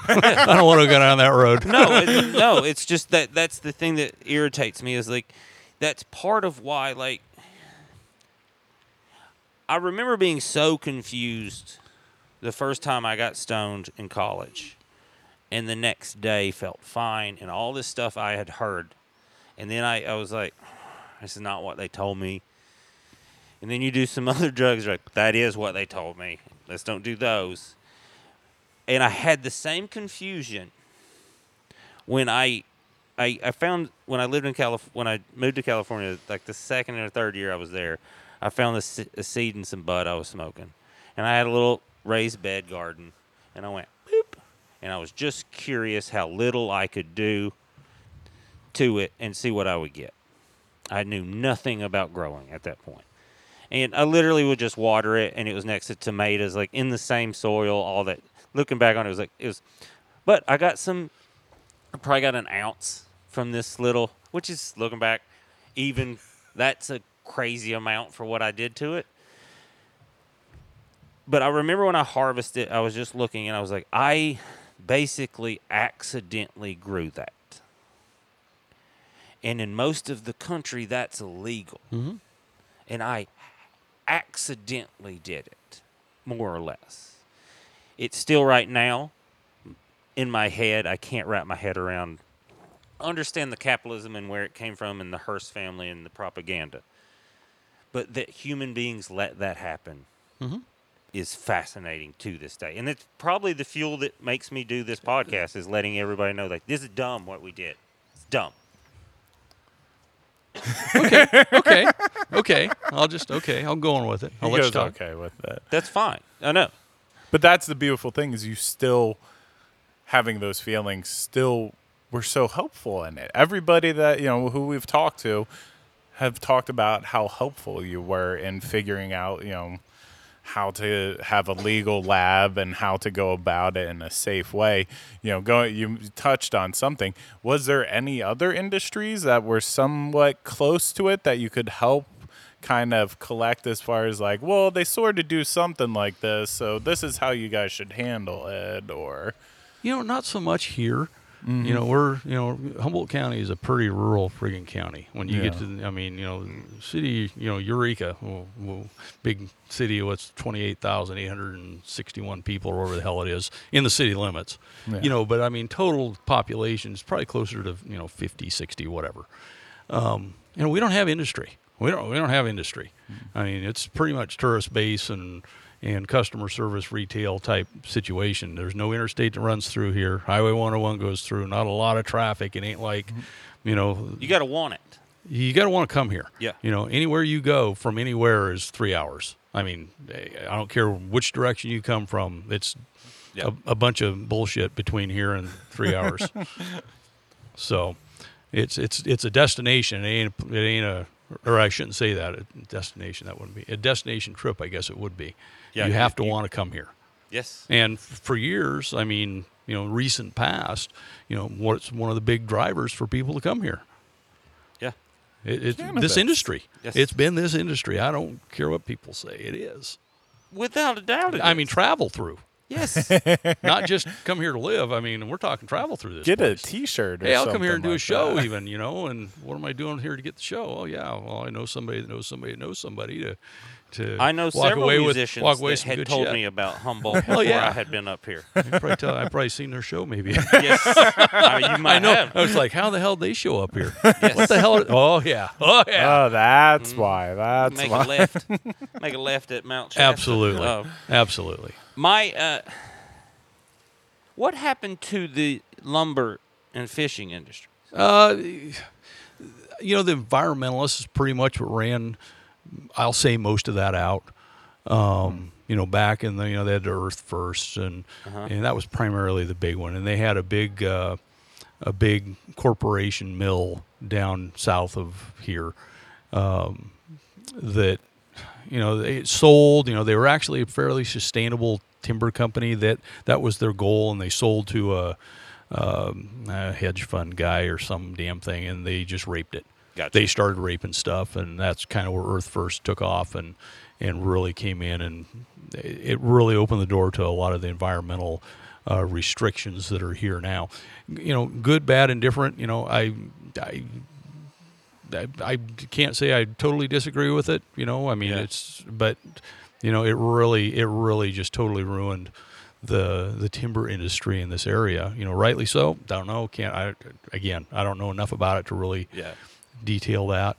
I don't want to go down that road. no, it, no, it's just that that's the thing that irritates me is like that's part of why like I remember being so confused the first time I got stoned in college and the next day felt fine and all this stuff I had heard and then I, I was like this is not what they told me. And then you do some other drugs like that is what they told me. Let's don't do those. And I had the same confusion when I, I, I found when I lived in Calif- when I moved to California, like the second or third year I was there, I found a, a seed and some bud I was smoking, and I had a little raised bed garden, and I went boop, and I was just curious how little I could do to it and see what I would get. I knew nothing about growing at that point. and I literally would just water it, and it was next to tomatoes, like in the same soil. All that. Looking back on it, it was like it was, but I got some. I probably got an ounce from this little, which is looking back, even that's a crazy amount for what I did to it. But I remember when I harvested, I was just looking and I was like, I basically accidentally grew that. And in most of the country, that's illegal. Mm-hmm. And I accidentally did it, more or less. It's still right now in my head. I can't wrap my head around, understand the capitalism and where it came from and the Hearst family and the propaganda. But that human beings let that happen Mhm. is fascinating to this day. And it's probably the fuel that makes me do this podcast is letting everybody know like this is dumb what we did. It's dumb. Okay, okay. Okay. I'll just okay. I'll go on with it. I'll He let you goes talk. okay with that. That's fine. I know. But that's the beautiful thing is you still having those feelings still we're so helpful in it. Everybody that, you know, who we've talked to have talked about how helpful you were in figuring out, you know, how to have a legal lab and how to go about it in a safe way. You know, going you touched on something. Was there any other industries that were somewhat close to it that you could help kind of collect as far as like, well, they sort of do something like this, so this is how you guys should handle it or You know, not so much here. Mm-hmm. You know, we're you know Humboldt County is a pretty rural friggin' county. When you get to, I mean, you know, city, you know, Eureka, well, well, big city. What's twenty eight thousand eight hundred and sixty one people, or whatever the hell it is, in the city limits. Yeah. You know, but I mean, total population is probably closer to you know 50, 60, whatever. Um, you know, we don't have industry. We don't. We don't have industry. I mean, it's pretty much tourist base and and customer service retail type situation. There's no interstate that runs through here. Highway 101 goes through. Not a lot of traffic. It ain't like, you know, You got to want it. you got to want to come here. Yeah. You know, anywhere you go from anywhere is three hours. I mean, eh, I don't care which direction you come from. It's Yeah. a, a bunch of bullshit between here and three hours. so, it's it's it's a destination. It ain't it ain't a or I shouldn't say that a destination. That wouldn't be a destination trip. I guess it would be. Yeah, you you- have to you- want to come here. Yes. And for years, I mean, you know, recent past, you know, what's one of the big drivers for people to come here. Yeah. It, it's Cannabis. this industry. Yes. It's been this industry. I don't care what people say. It is. Without a doubt. it I mean, travel through, yes. not just come here to live. I mean, we're talking travel through this. get a place. t-shirt Hey, I'll come here and something do a show, that. even you know. And what am I doing here to get the show? Oh yeah, well I know somebody that knows somebody that knows somebody to to. I know walk several away with, musicians walk away that some had good told shit. me about Humboldt Hell before yeah. I had been up here. I probably tell, I've probably seen their show maybe. yes. I mean, you might I know. have. I was like, how the hell did they show up here? What the hell? Are, oh yeah. Oh yeah. Oh, that's why. That's Make why. a left. Make a left at Mount Shasta. Absolutely. Oh. Absolutely. My, uh, what happened to the lumber and fishing industry? Uh, you know, the environmentalists is pretty much what ran. I'll say most of that out. Um, you know, back in the you know they had the Earth First, and and that was primarily the big one. And they had a big uh, a big corporation mill down south of here um, that you know they sold. You know, they were actually a fairly sustainable timber company. That that was their goal, and they sold to a, um, a hedge fund guy or some damn thing, and they just raped it. Gotcha. They started raping stuff, and that's kind of where Earth First took off and and really came in, and it really opened the door to a lot of the environmental uh, restrictions that are here now. You know, good, bad, and different. You know, I I I, I can't say I totally disagree with it. You know, I mean, Yeah. it's but you know, it really it really just totally ruined the the timber industry in this area. You know, rightly so. Don't know. Can't I? Again, I don't know enough about it to really Yeah. Detail that.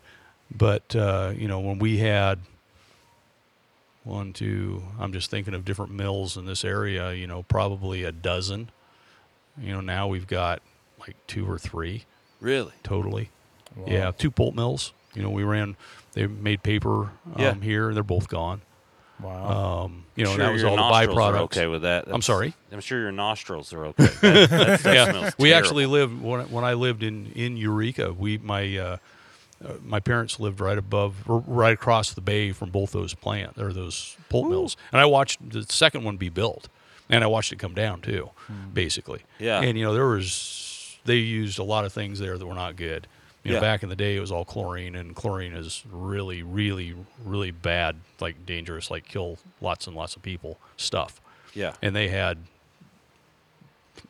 But uh, you know, when we had one, two, I'm just thinking of different mills in this area. You know, probably a dozen. You know, now we've got like two or three Really? totally. Wow. Yeah, two pulp mills. You know, we ran. They made paper um, Yeah. here. They're both gone. Wow. Um, you know, sure that was all the nostrils are byproducts. okay with that. I'm sorry. I'm sure your nostrils are okay. That, that stuff yeah, smells we terrible. actually lived when when I lived in in Eureka. We my uh, uh, my parents lived right above, right across the bay from both those plant or those pulp mills, and I watched the second one be built, and I watched it come down too, basically. Yeah. And you know there was they used a lot of things there that were not good. You know, Yeah. back in the day, it was all chlorine, and chlorine is really, really, really bad, like dangerous, like kill lots and lots of people stuff. Yeah. And they had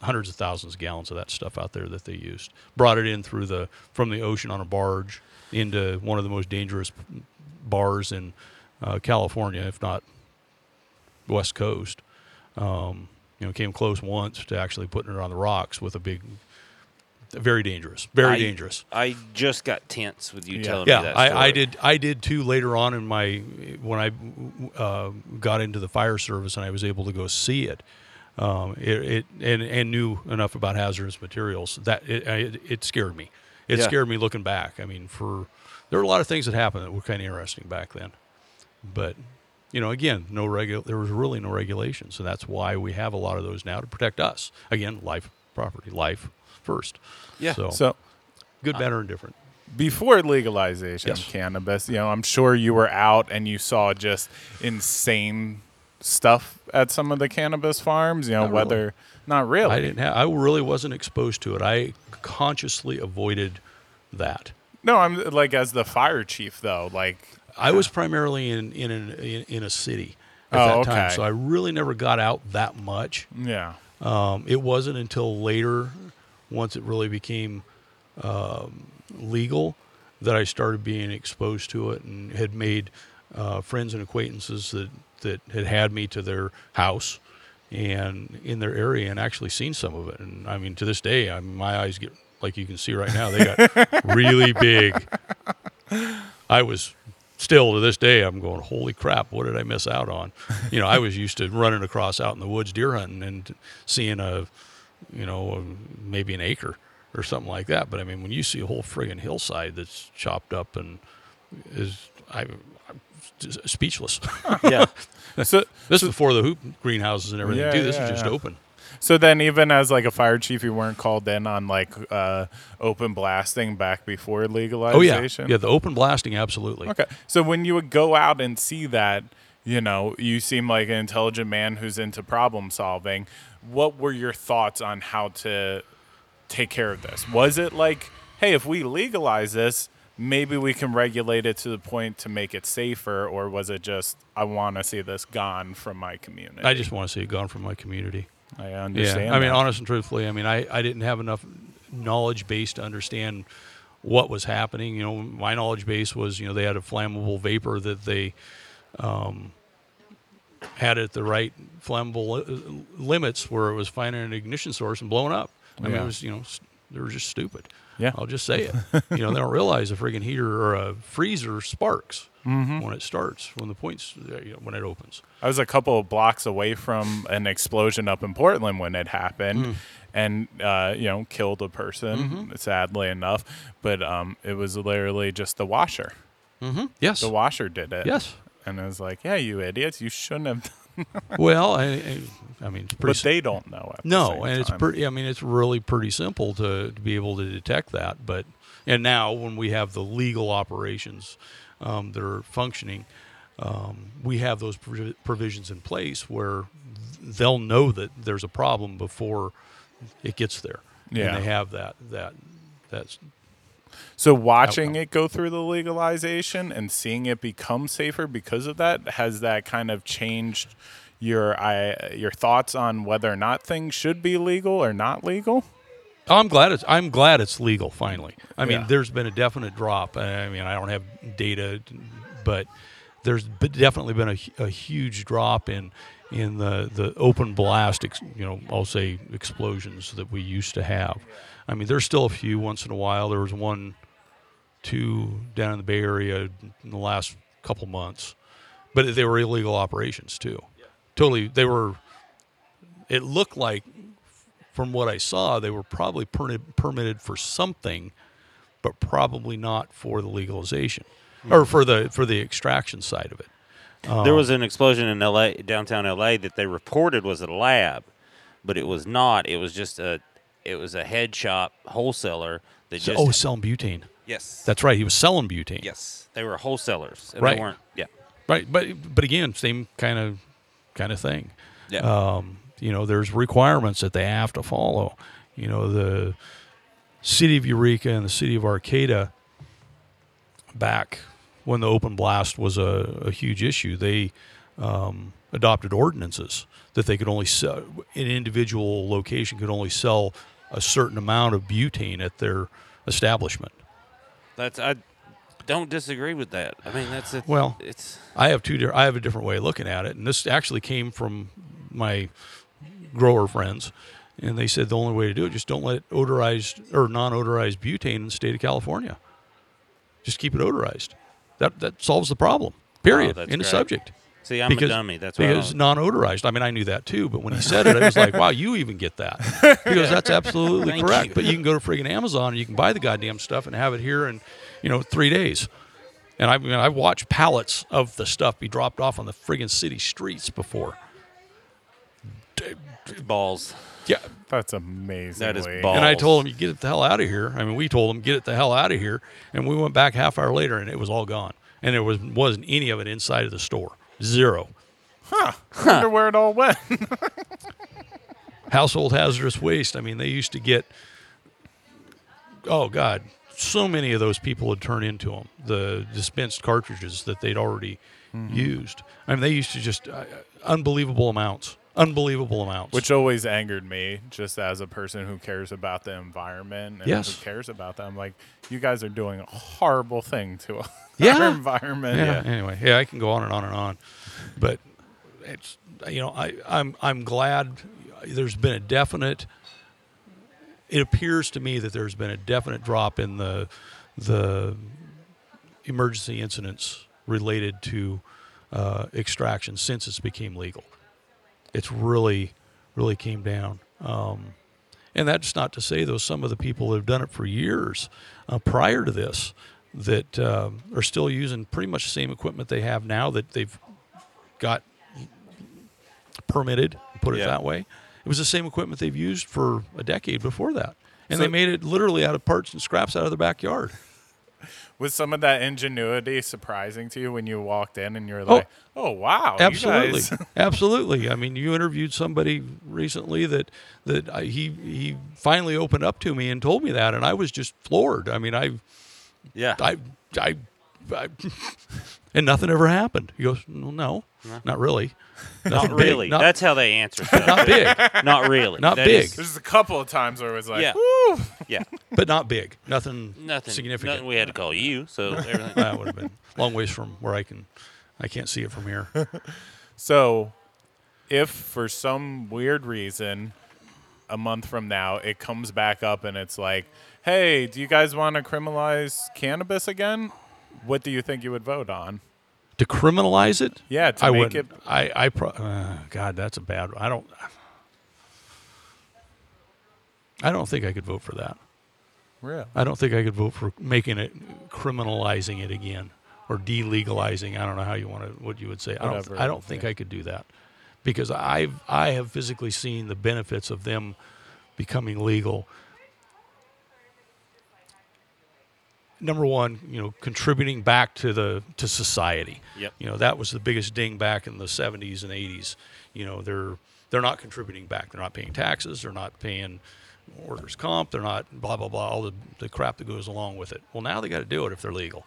hundreds of thousands of gallons of that stuff out there that they used. Brought it in through the from the ocean on a barge into one of the most dangerous bars in uh, California, if not West Coast. Um, you know, came close once to actually putting it on the rocks with a big, very dangerous, very I- dangerous. I just got tense with you Yeah. telling me Yeah, that. I, I did. I did too. Later on in my when I uh, got into the fire service and I was able to go see it, um, it, it and, and knew enough about hazardous materials that it it, it scared me. It Yeah. scared me looking back. I mean, for there were a lot of things that happened that were kind of interesting back then, but you know, again, no regu- There was really no regulations, so that's why we have a lot of those now to protect us. Again, life, property, life first. Yeah. So, So good, bad, and different. before legalization Yes. of cannabis, you know, I'm sure you were out and you saw just insane stuff at some of the cannabis farms. You know, Not really. whether not really. I didn't have. I really wasn't exposed to it. I consciously avoided that. No, I'm like as the fire chief though. Like, I was primarily in in an, in, in a city at Oh, that time, so I really never got out that much. yeah, Um, it wasn't until later, once it really became um, legal, that I started being exposed to it and had made uh, friends and acquaintances that that had had me to their house and in their area and actually seen some of it. And I mean, to this day, I my eyes get like you can see right now, they got really big. I was still to this day I'm going, holy crap, what did I miss out on? You know, I was used to running across out in the woods deer hunting and seeing a, you know, maybe an acre or something like that. But I mean, when you see a whole friggin' hillside that's chopped up and is I, I'm speechless. yeah. so this is before the hoop greenhouses and everything Yeah, too. This yeah, is just yeah. open. so then even as like a fire chief, you weren't called in on like uh, open blasting back before legalization. Oh yeah, yeah. The open blasting, absolutely. Okay. So when you would go out and see that, you know, you seem like an intelligent man who's into problem solving. What were your thoughts on how to take care of this? Was it like, hey, if we legalize this, maybe we can regulate it to the point to make it safer, or was it just I want to see this gone from my community? I just want to see it gone from my community. I understand. Yeah, I mean, that. honest and truthfully, I mean, I, I didn't have enough knowledge base to understand what was happening. You know, my knowledge base was, you know, they had a flammable vapor that they um, had it the right flammable limits where it was finding an ignition source and blowing up. I mean, it was, you know, they were just stupid. Yeah. I'll just say it. you know, they don't realize a friggin' heater or a freezer sparks when it starts, when the points, you know, when it opens. I was a couple of blocks away from an explosion up in Portland when it happened, Mm. and uh, you know killed a person. Mm-hmm. Sadly enough, but um, it was literally just the washer. Mm-hmm. Yes. The washer did it. Yes. And I was like, "Yeah, you idiots! You shouldn't have." Done. Well, I, I, mean, it's pretty. But they don't know. No, and it's time. pretty. I mean, it's really pretty simple to, to be able to detect that. But and now when we have the legal operations um, that are functioning, um, we have those provi- provisions in place where they'll know that there's a problem before it gets there. Yeah. and they have that that that's So watching it go through the legalization and seeing it become safer because of that has that kind of changed your I, your thoughts on whether or not things should be legal or not legal. Oh, I'm glad it's I'm glad it's legal finally. I mean, Yeah. there's been a definite drop. I mean, I don't have data, but there's definitely been a, a huge drop in in the the open blast. Ex, you know, I'll say explosions that we used to have. I mean, there's still a few once in a while. There was one, two down in the Bay Area in the last couple months, but they were illegal operations too. Totally, they were. It looked like from what I saw, they were probably permitted, permitted for something, but probably not for the legalization hmm. or for the for the extraction side of it. There was an explosion in LA, downtown LA, that they reported was a lab, but it was not. It was just a, it was a head shop wholesaler that So, just oh, selling butane. Yes. That's right. He was selling butane. yes. They were wholesalers. Right. They weren't. Yeah. Right. But but again, same kind of kind of thing. Yeah. Um, you know, there's requirements that they have to follow. You know, the city of Eureka and the city of Arcata back when the open blast was a, a huge issue, they um, adopted ordinances that they could only sell an individual location could only sell a certain amount of butane at their establishment. That's I don't disagree with that. I mean, that's a, Well, It's I have two. I have a different way of looking at it, and this actually came from my grower friends, and they said the only way to do it just don't let odorized or non-odorized butane in the state of California. Just keep it odorized. That that solves the problem. Period. Oh, that's in the subject. see, I'm because a dummy. That's why because non-odorized. I mean, I knew that too, but when he said it, I was like, "Wow, you even get that?" Because that's absolutely correct. you. But you can go to friggin' Amazon and you can buy the goddamn stuff and have it here in, you know, three days. And I mean, I watched pallets of the stuff be dropped off on the friggin' city streets before. balls. Yeah, That's amazing. That is ball- and I told him, "You get it the hell out of here." I mean, we told him, "Get it the hell out of here," and we went back half hour later, and it was all gone, and there was wasn't any of it inside of the store. Zero. Huh? wonder where it all went. household hazardous waste. I mean, they used to get, oh God, so many of those people would turn into them, the dispensed cartridges that they'd already Mm-hmm. used. I mean, they used to just uh, unbelievable amounts, unbelievable amounts. Which always angered me, just as a person who cares about the environment and Yes. who cares about them. Like, you guys are doing a horrible thing to our Yeah. environment. yeah, Anyway, yeah, I can go on and on and on, but it's you know I I'm I'm glad there's been a definite. It appears to me that there's been a definite drop in the the emergency incidents related to uh, extraction since it's became legal. It's really really came down. Um, and that's not to say, though, some of the people that have done it for years uh, prior to this that um, are still using pretty much the same equipment they have now that they've got permitted, put it Yeah. that way. It was the same equipment they've used for a decade before that. And they made it literally out of parts and scraps out of their backyard. Was some of that ingenuity surprising to you when you walked in and you were oh. like, oh, wow. you Absolutely, guys- absolutely. I mean, you interviewed somebody recently that that I, he he finally opened up to me and told me that, and I was just floored. I mean, I Yeah. I, I, I and nothing ever happened. He goes, well, no, not really, Not Nothing big, really. not, That's how they answer stuff. not big, Not really. Not That big. is- There's a couple of times where it was like, Yeah. woo. yeah. but not big. Nothing, Nothing significant. Nothing we had to call you. So everything. that would have been long ways from where I can, I can't see it from here. So, if for some weird reason, a month from now, it comes back up and it's like, hey, do you guys want to criminalize cannabis again? What do you think you would vote on? to criminalize it, Yeah, to I make would. it. I, I, pro- uh, God, that's a bad. I don't. I don't think I could vote for that. Real. I don't think I could vote for making it criminalizing it again or delegalizing. I don't know how you want to what you would say. I don't. Whatever, I don't think yeah. I could do that because I've I have physically seen the benefits of them becoming legal. Number one, you know, contributing back to the to society. Yep. You know, that was the biggest ding back in the 70s and 80s. You know, they're they're not contributing back. They're not paying taxes. They're not paying workers' comp. They're not blah blah blah. All the, the crap that goes along with it. Well, now they got to do it if they're legal,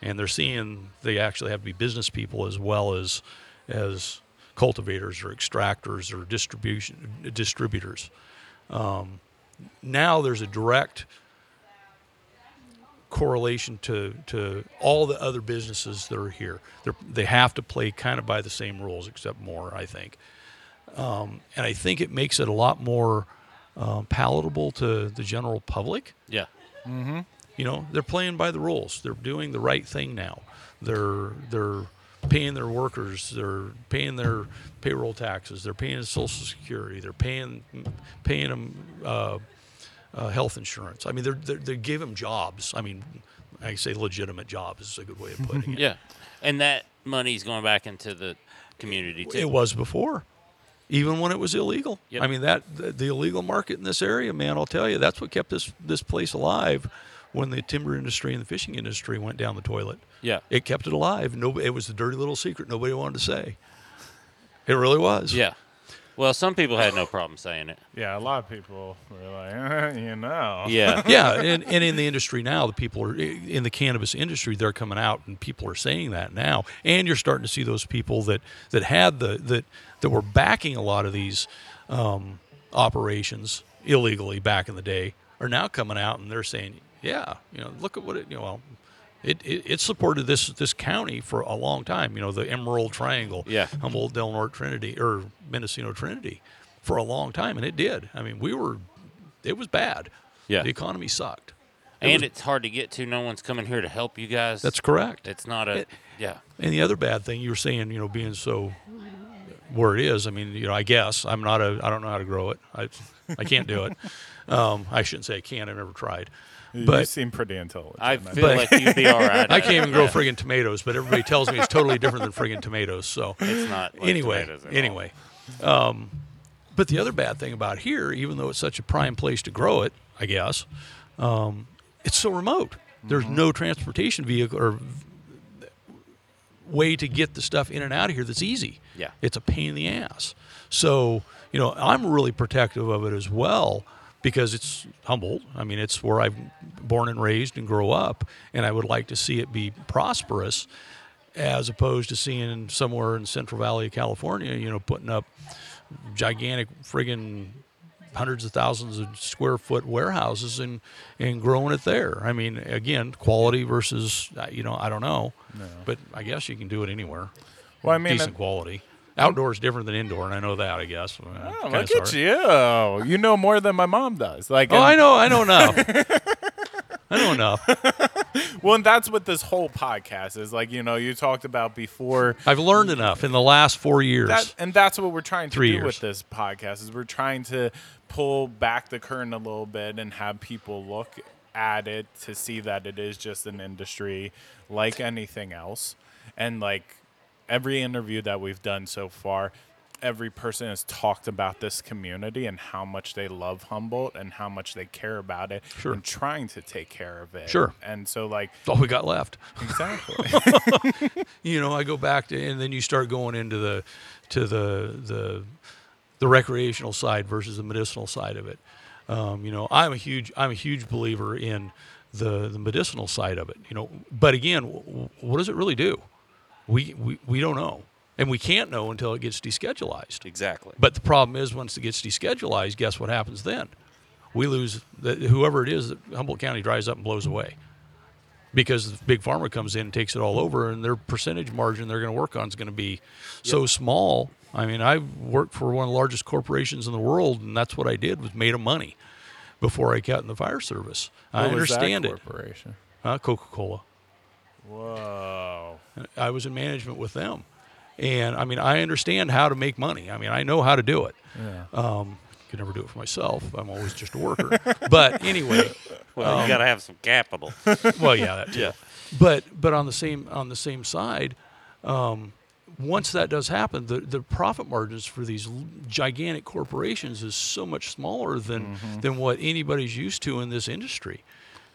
and they're seeing they actually have to be business people as well as as cultivators or extractors or distribution distributors. Um, now there's a direct correlation to, to all the other businesses that are here. They're, they have to play kind of by the same rules, except more, I think. Um, and I think it makes it a lot more um, palatable to the general public. Yeah. Mm-hmm. You know, they're playing by the rules. They're doing the right thing now. They're they're paying their workers. They're paying their payroll taxes. They're paying Social Security. They're paying paying them uh, uh, health insurance. I mean, they're, they're they give them jobs. I mean, I say legitimate jobs is a good way of putting it. Yeah. And that money's going back into the community too. It was before, even when it was illegal. Yep. I mean that the, the illegal market in this area, man. I'll tell you, that's what kept this this place alive when the timber industry and the fishing industry went down the toilet. Yeah. It kept it alive. No, it was a dirty little secret nobody wanted to say. It really was. Yeah. Well, some people had no problem saying it. Yeah, a lot of people were like, you know. Yeah. yeah, and, and in the industry now, the people are in the cannabis industry. They're coming out, and people are saying that now. And you're starting to see those people that that had the that that were backing a lot of these um, operations illegally back in the day are now coming out and they're saying, yeah, you know, look at what it, you know, well, it, it, it supported this this county for a long time. You know, the Emerald Triangle, Yeah. Humboldt, Del Norte, Trinity, or Mendocino Trinity, for a long time, and it did. I mean, we were, it was bad. Yeah. the economy sucked. It and was- it's hard to get to. No one's coming here to help you guys. That's correct. It's not a. It- yeah. And the other bad thing you were saying, you know, being so where it is. I mean, you know, I guess I'm not a. I don't know how to grow it. I, I can't do it. Um, I shouldn't say I can't. I've never tried. You But seem pretty intelligent. I feel But- like you'd be all right. I can't even grow friggin' tomatoes, but everybody tells me it's totally different than friggin' tomatoes. So It's not. Like anyway, tomatoes at all. anyway. Um, but the other bad thing about here, even though it's such a prime place to grow it, I guess, um, it's so remote. There's no transportation vehicle or way to get the stuff in and out of here that's easy. Yeah. It's a pain in the ass. So, you know, I'm really protective of it as well because it's Humboldt. I mean, it's where I've born and raised and grow up, and I would like to see it be prosperous as opposed to seeing somewhere in Central Valley of California, you know, putting up gigantic friggin' hundreds of thousands of square foot warehouses and and growing it there. I mean, again, quality versus uh, you know, I don't know, but I guess you can do it anywhere. Well, I mean, decent it- quality. Outdoor is different than indoor, and I know that. I guess. Oh, kinda look at sorry. you. You know more than my mom does. Like, Oh, I know. I don't know enough. I know enough. Well, and that's what this whole podcast is. Like, you know, you talked about before. I've learned enough in the last four years. That, and that's what we're trying to Three do years. with this podcast is we're trying to pull back the curtain a little bit and have people look at it to see that it is just an industry like anything else. And like every interview that we've done so far, every person has talked about this community and how much they love Humboldt and how much they care about it Sure. and trying to take care of it. Sure. And so like That's all we got left. exactly. you know, I go back to, and then you start going into the, to the the, the recreational side versus the medicinal side of it. Um, you know, I'm a huge, I'm a huge believer in the the medicinal side of it. You know, but again, w- what does it really do? We we we don't know, and we can't know until it gets deschedulized. Exactly. But the problem is, once it gets deschedulized, guess what happens then? We lose the, whoever it is that Humboldt County dries up and blows away because the big pharma comes in and takes it all over, and their percentage margin they're going to work on is going to be so small. I mean, I worked for one of the largest corporations in the world, and that's what I did was made them money before I got in the fire service. I What that understand it. Corporation. Uh, Coca Cola. Whoa. I was in management with them, and I mean, I understand how to make money. I mean, I know how to do it. Yeah. Um, could never do it for myself. I'm always just a worker. but anyway, Well, you got to have some capital. well, yeah, that too. Yeah. But but on the same on the same side, um, once that does happen, the, the profit margins for these gigantic corporations is so much smaller than than what anybody's used to in this industry.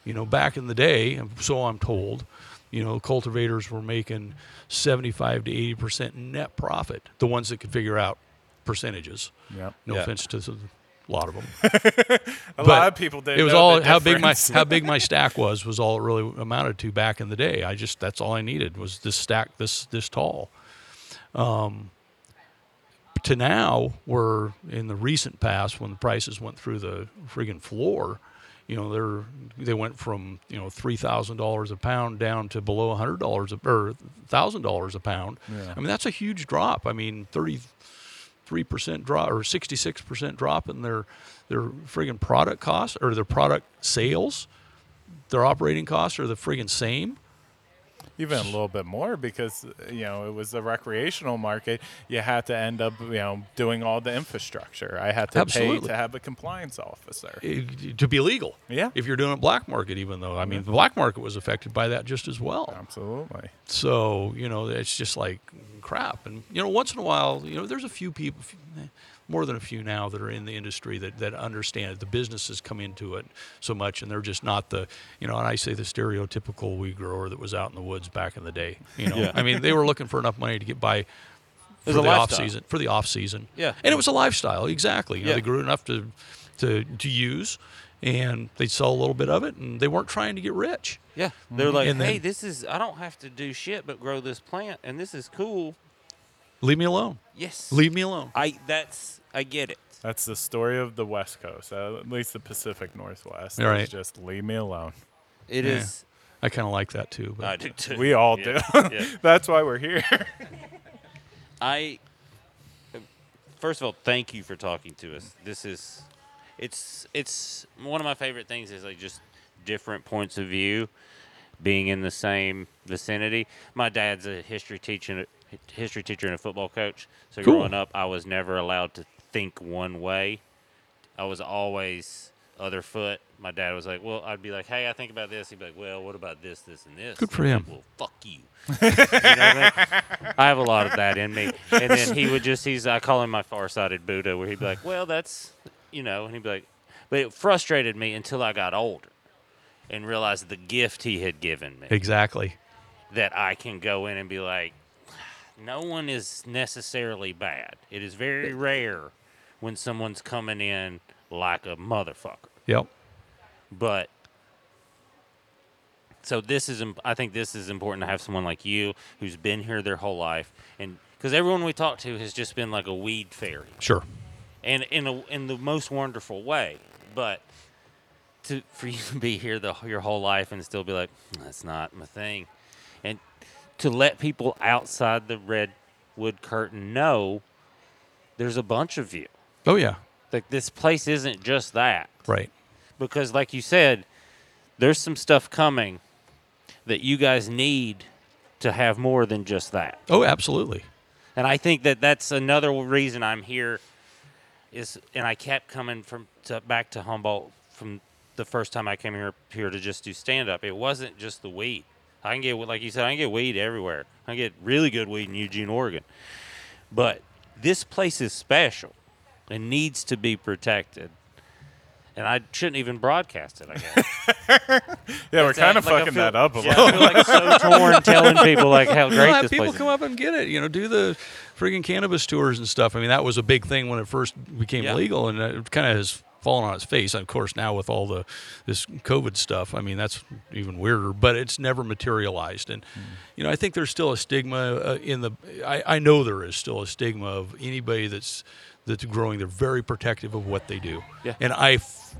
You know, back in the day, and so I'm told, you know, cultivators were making 75 to 80 percent net profit. The ones that could figure out percentages. Yep. No Yeah. offense to a lot of them. A But lot of people didn't. it was know all the how big my how big my stack was was all it really amounted to back in the day. I just that's all I needed was this stack this this tall. Um, to now, we're in the recent past, when the prices went through the friggin' floor, you know they're they went from you know three thousand dollars a pound down to below hundred dollars or thousand dollars a pound. Yeah. I mean that's a huge drop. I mean thirty three percent drop or sixty six percent drop in their their friggin' product costs or their product sales. Their operating costs are the friggin' same. Even a little bit more because you know it was a recreational market. You had to end up you know doing all the infrastructure. I had to Absolutely. pay to have a compliance officer. eh, to be legal. Yeah. If you're doing a black market, even though I mean the black market was affected by that just as well. Absolutely. So you know it's just like crap. And you know once in a while, you know there's a few people, more than a few now that are in the industry that, that understand it. The businesses come into it so much, and they're just not the, you know, and I say the stereotypical weed grower that was out in the woods back in the day. You know, Yeah. I mean, they were looking for enough money to get by for the a off season. For the off season, Yeah. and it was a lifestyle. Exactly. You know, Yeah. they grew enough to, to to use, and they'd sell a little bit of it, and they weren't trying to get rich. Yeah, they're mm-hmm. like, And hey, then- this is I don't have to do shit but grow this plant, and this is cool. Leave me alone. Yes, Leave me alone. I that's I get it. That's the story of the West Coast, uh, at least the Pacific Northwest. Right. It's just leave me alone. It Yeah. is. I kind of like that too. But I do too. We all Yeah, do. yeah. That's why we're here. I first of all, thank you for talking to us. This is it's it's one of my favorite things is like just different points of view being in the same vicinity. My dad's a history teacher history teacher and a football coach. So Cool. growing up, I was never allowed to think one way. I was always other foot. My dad was like, "Well, I'd be like, hey, I think about this." He'd be like, "Well, what about this, this, and this?" Good for him. like, well, fuck you. You know I mean? I have a lot of that in me. And then he would just, he's, I call him my far-sighted Buddha, where he'd be like, well, that's, you know, and he'd be like, but it frustrated me until I got older and realized the gift he had given me exactly. that I can go in and be like, no one is necessarily bad. It is very rare when someone's coming in like a motherfucker. Yep. But so this is, I think this is important to have someone like you who's been here their whole life, and because everyone we talk to has just been like a weed fairy, Sure. and in a, in the most wonderful way. But to for you to be here the your whole life and still be like, that's not my thing, and to let people outside the redwood curtain know there's a bunch of you. Oh yeah. Like this place isn't just that. Right. because like you said there's some stuff coming that you guys need to have more than just that. Oh, absolutely. and i think that that's another reason i'm here is and i kept coming from to, back to humboldt from the first time i came here here to just do stand up it wasn't just the weed. I can get like you said i can get weed everywhere. I can get really good weed in eugene oregon. But this place is special and needs to be protected and I shouldn't even broadcast it. I guess. yeah, we're kind of fucking that up a yeah, little. I feel like so torn telling people like how great this people place come up and get it. You know, do the friggin' cannabis tours and stuff. I mean, that was a big thing when it first became Yeah. legal, and it kind of has fallen on its face. And of course, now with all the this COVID stuff, I mean, that's even weirder. But it's never materialized, and Hmm. you know, I think there's still a stigma uh, in the. I, I know there is still a stigma of anybody that's that's growing. They're very protective of what they do, Yeah. and I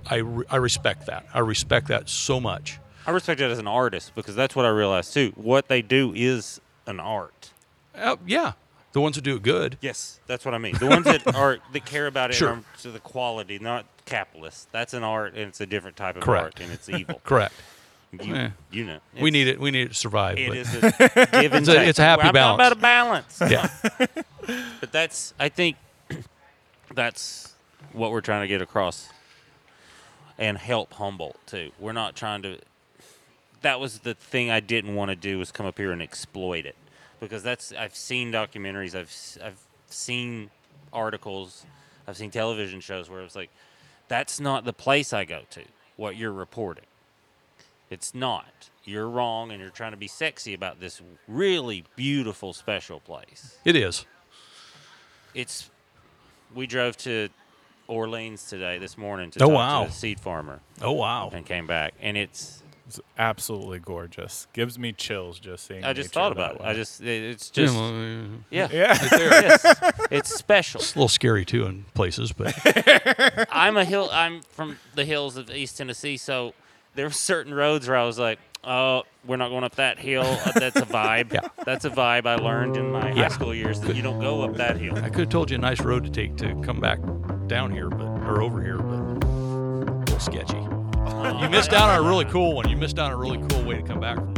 I I respect that. I respect that so much. I respect it as an artist because that's what I realized too. What they do is an art. Uh, yeah, the ones who do it good. Yes, that's what I mean. The ones that are that care about it Sure. are to the quality, not capitalist. That's an art, and it's a different type of Correct. art, and it's evil. Correct. You, Eh. you know, we need it. We need it to survive. It but- a give and It's a- it's a happy I'm talking about a balance. Yeah. But that's, I think, that's what we're trying to get across, and help Humboldt too. We're not trying to. That was the thing I didn't want to do was come up here and exploit it, because that's I've seen documentaries, I've I've seen articles, I've seen television shows where it's like, that's not the place I go to. What you're reporting, it's not. You're wrong, and you're trying to be sexy about this really beautiful, special place It is. it's we drove to Orleans today this morning to Oh, talk wow. to a seed farmer Oh wow. and came back and it's It's absolutely gorgeous. Gives me chills just seeing. I just thought about it. way. I just it- it's just Yeah, well, yeah Yeah. yes, it's special. it's a little scary too in places, but I'm a hill I'm from the hills of East Tennessee so there were certain roads where I was like oh we're not going up that hill Uh, that's a vibe Yeah. that's a vibe I learned in my Yeah. high school years that you don't go up that hill I could have told you a nice road to take to come back down here, but or over here, but a little sketchy. You missed out on a really cool one. You missed out on a really cool way to come back from,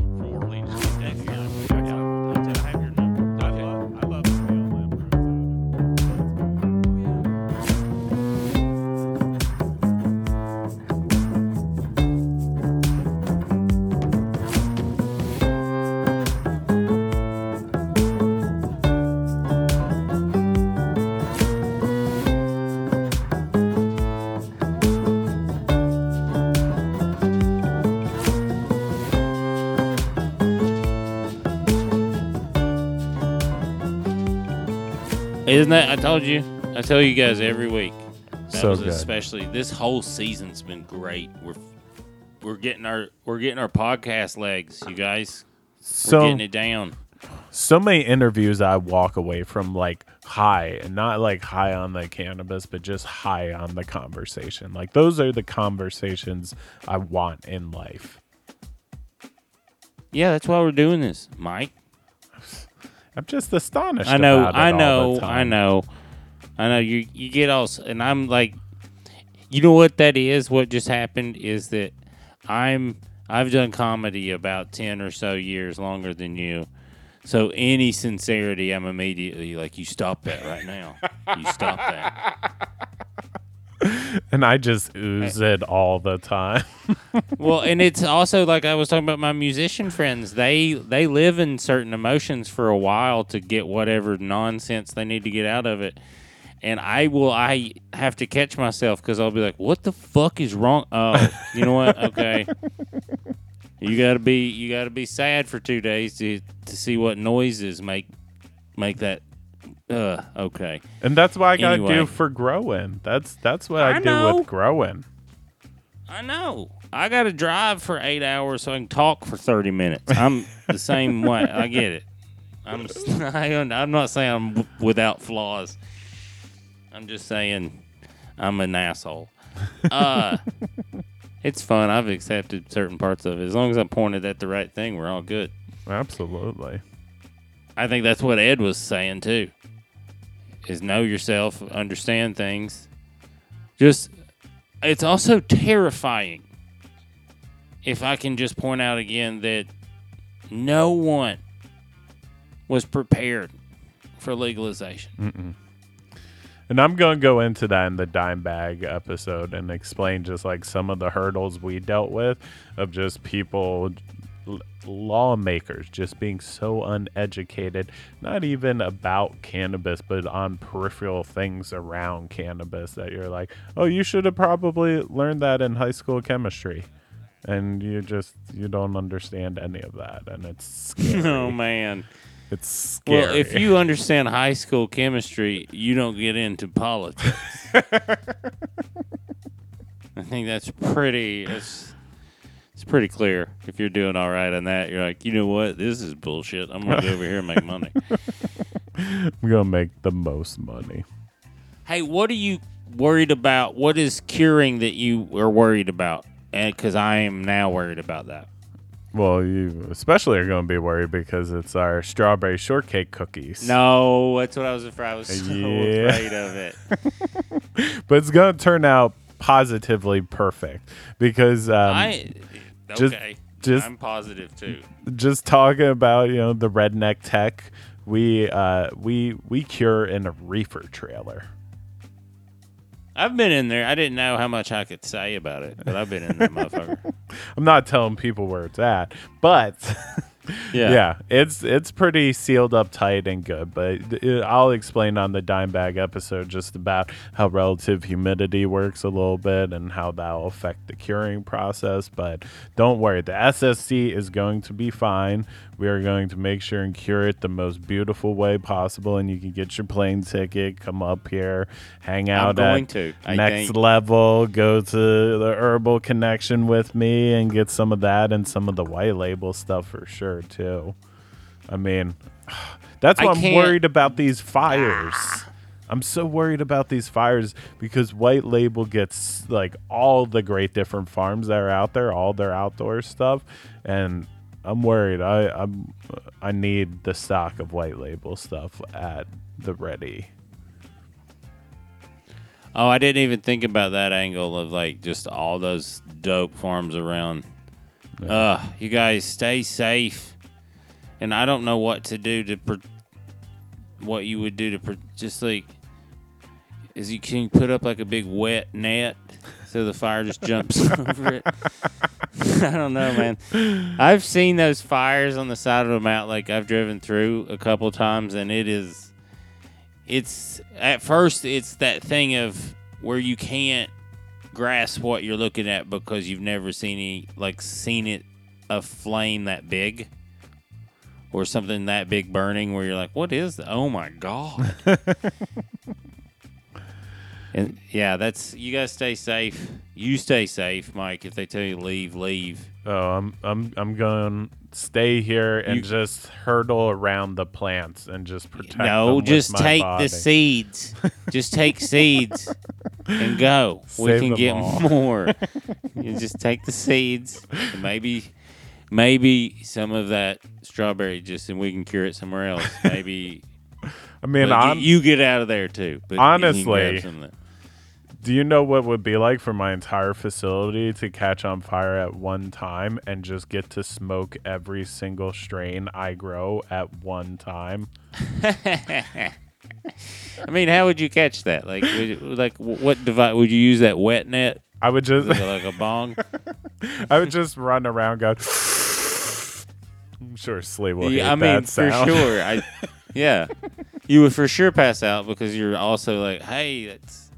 that? I told you. I tell you guys every week. That So was good. especially this whole season's been great. We're we're getting our we're getting our podcast legs, you guys. We're So getting it down. so many interviews I walk away from like high and not like high on the cannabis, but just high on the conversation. Like those are the conversations I want in life. Yeah, that's why we're doing this, Mike. I'm just astonished. I know, I know, I know, I know. You you get all, and I'm like, you know what that is? What just happened is that I'm I've done comedy about ten or so years longer than you. So any sincerity, I'm immediately like, you stop that right now. You stop that. And I just ooze it all the time. Well, and it's also like I was talking about my musician friends. They they live in certain emotions for a while to get whatever nonsense they need to get out of it. And I will I have to catch myself because I'll be like, "What the fuck is wrong?" Oh, you know what? Okay, you gotta be you gotta be sad for two days to to see what noises make make that. Uh, okay. And that's what I gotta Anyway. do for growing. That's that's what I, I do know. with growing. I know. I got to drive for eight hours so I can talk for thirty minutes. I'm the same way. I get it. I'm. I'm not saying I'm without flaws. I'm just saying I'm an asshole. Uh, it's fun. I've accepted certain parts of it. As long as I pointed at the right thing, we're all good. Absolutely. I think that's what Ed was saying too. Is know yourself, understand things. Just it's also terrifying. If I can just point out again that no one was prepared for legalization. And I'm going to go into that in the dime bag episode and explain just like some of the hurdles we dealt with of just people, lawmakers, just being so uneducated, not even about cannabis, but on peripheral things around cannabis that you're like, oh, you should have probably learned that in high school chemistry. And you just, you don't understand any of that. And it's oh, scary. oh man. It's scary. Well, if you understand high school chemistry, you don't get into politics. I think that's pretty. It's, it's pretty clear. If you're doing all right on that, you're like, you know what? This is bullshit. I'm gonna go over here and make money. I'm to make the most money. hey, what are you worried about? What is curing that you are worried about? And because I am now worried about that. Well, you especially are going to be worried because it's our strawberry shortcake cookies. No, that's what I was afraid. I was so Yeah. afraid of it. But it's going to turn out positively perfect because um, I just- okay. just- I'm positive too. just talking about, you know, the redneck tech, we uh we we cure in a reefer trailer. I've been in there. I didn't know how much I could say about it, but I've been in that motherfucker. I'm not telling people where it's at, but yeah. it's it's pretty sealed up tight and good. But uh, I'll explain on the dime bag episode just about how relative humidity works a little bit and how that will affect the curing process. But don't worry, the SSC is going to be fine. We are going to make sure and cure it the most beautiful way possible, and you can get your plane ticket, come up here, hang out going at to, I next think. level, go to the herbal connection with me, and get some of that and some of the white label stuff for sure too. I mean, that's why I'm worried about these fires. I'm so worried about these fires because White Label gets like all the great different farms that are out there, all their outdoor stuff, and I'm worried. I I'm I need the stock of White Label stuff at the ready. Oh, I didn't even think about that angle of like just all those dope farms around. Uh, you guys stay safe. And I don't know what to do to what you would do to just like is you can put up like a big wet net so the fire just jumps over it. I don't know, man. I've seen those fires on the side of a mountain like I've driven through a couple times and it is it's at first it's that thing of where you can't grasp what you're looking at because you've never seen any like seen it a flame that big or something that big burning where you're like, what is that? Oh my god. and yeah, that's you guys stay safe. You stay safe, Mike. If they tell you leave, leave. Oh, I'm I'm I'm going to stay here and You- just hurdle around the plants and just protect No, just take body. the seeds. just take seeds and go. we can get all. more. you just take the seeds. Maybe, maybe some of that strawberry just, and we can cure it somewhere else. Maybe I mean, you, you get out of there too. But you can grab Honestly, some of that. Do you know what would be like for my entire facility to catch on fire at one time and just get to smoke every single strain I grow at one time? I mean, how would you catch that? Like, would, you- like what device would you use? That wet net, I would just like a, bong? I would just run around going I'm sure Slee will Yeah, I mean, for sure. I, yeah, you would for sure pass out because you're also like, hey, that's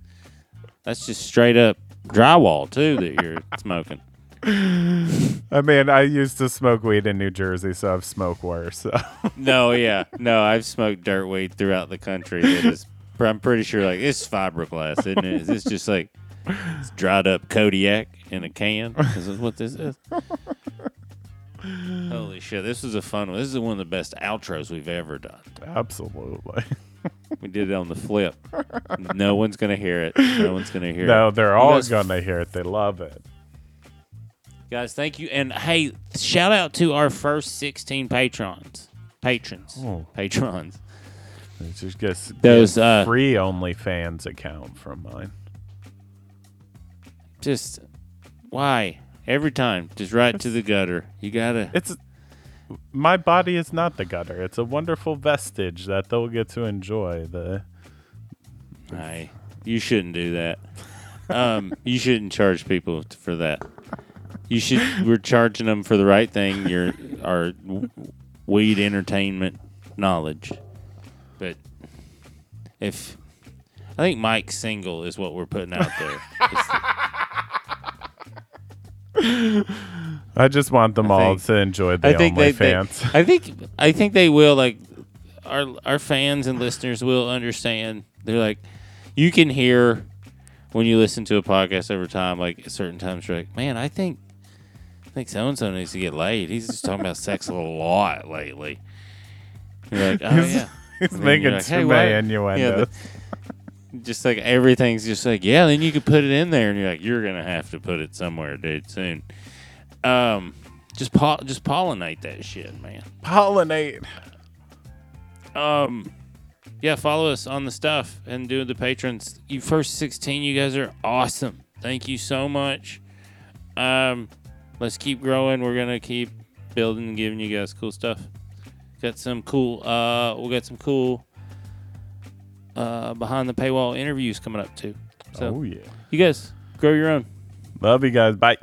that's just straight up drywall too that you're smoking. I mean, I used to smoke weed in New Jersey, so I've smoked worse. So. No, yeah, no, I've smoked dirt weed throughout the country. That is, I'm pretty sure like it's fiberglass, isn't it? It's just like it's dried up Kodiak in a can. This is what this is. Holy shit! This was a fun one. This is one of the best outros we've ever done. Absolutely. We did it on the flip. No one's gonna hear it. No one's gonna hear it. No, they're all guys- gonna hear it. They love it. Guys, thank you. And hey, shout out to our first 16 patrons. Patrons. Oh. Patrons. It just gets Those, uh, free OnlyFans account from mine. Just why? Every time. Just right to the gutter. You gotta It's my body is not the gutter. It's a wonderful vestige that they'll get to enjoy. The I, you shouldn't do that. Um, you shouldn't charge people t- for that. You should. We're charging them for the right thing. Your our w- weed entertainment knowledge. But if I think Mike's single is what we're putting out there. I just want them I all think- to enjoy the I think they, they OnlyFans. I think I think they will like our our fans and listeners will understand. They're like you can hear when you listen to a podcast over time, like at certain times you're like, Man, I think I think so and so needs to get laid. He's just talking about sex a lot lately. You're like, Oh He's- yeah. He's And then you're making like, too "Hey, many what?" innuendos. the- just like everything's just like, yeah, then you could put it in there and you're like, you're gonna have to put it somewhere, dude, soon. Um just pol- just pollinate that shit, man. Pollinate. um yeah follow us on the stuff and do the patrons you first 16 you guys are awesome thank you so much um let's keep growing we're gonna keep building and giving you guys cool stuff got some cool uh we got some cool uh behind the paywall interviews coming up too so oh yeah. you guys grow your own Love you guys. Bye.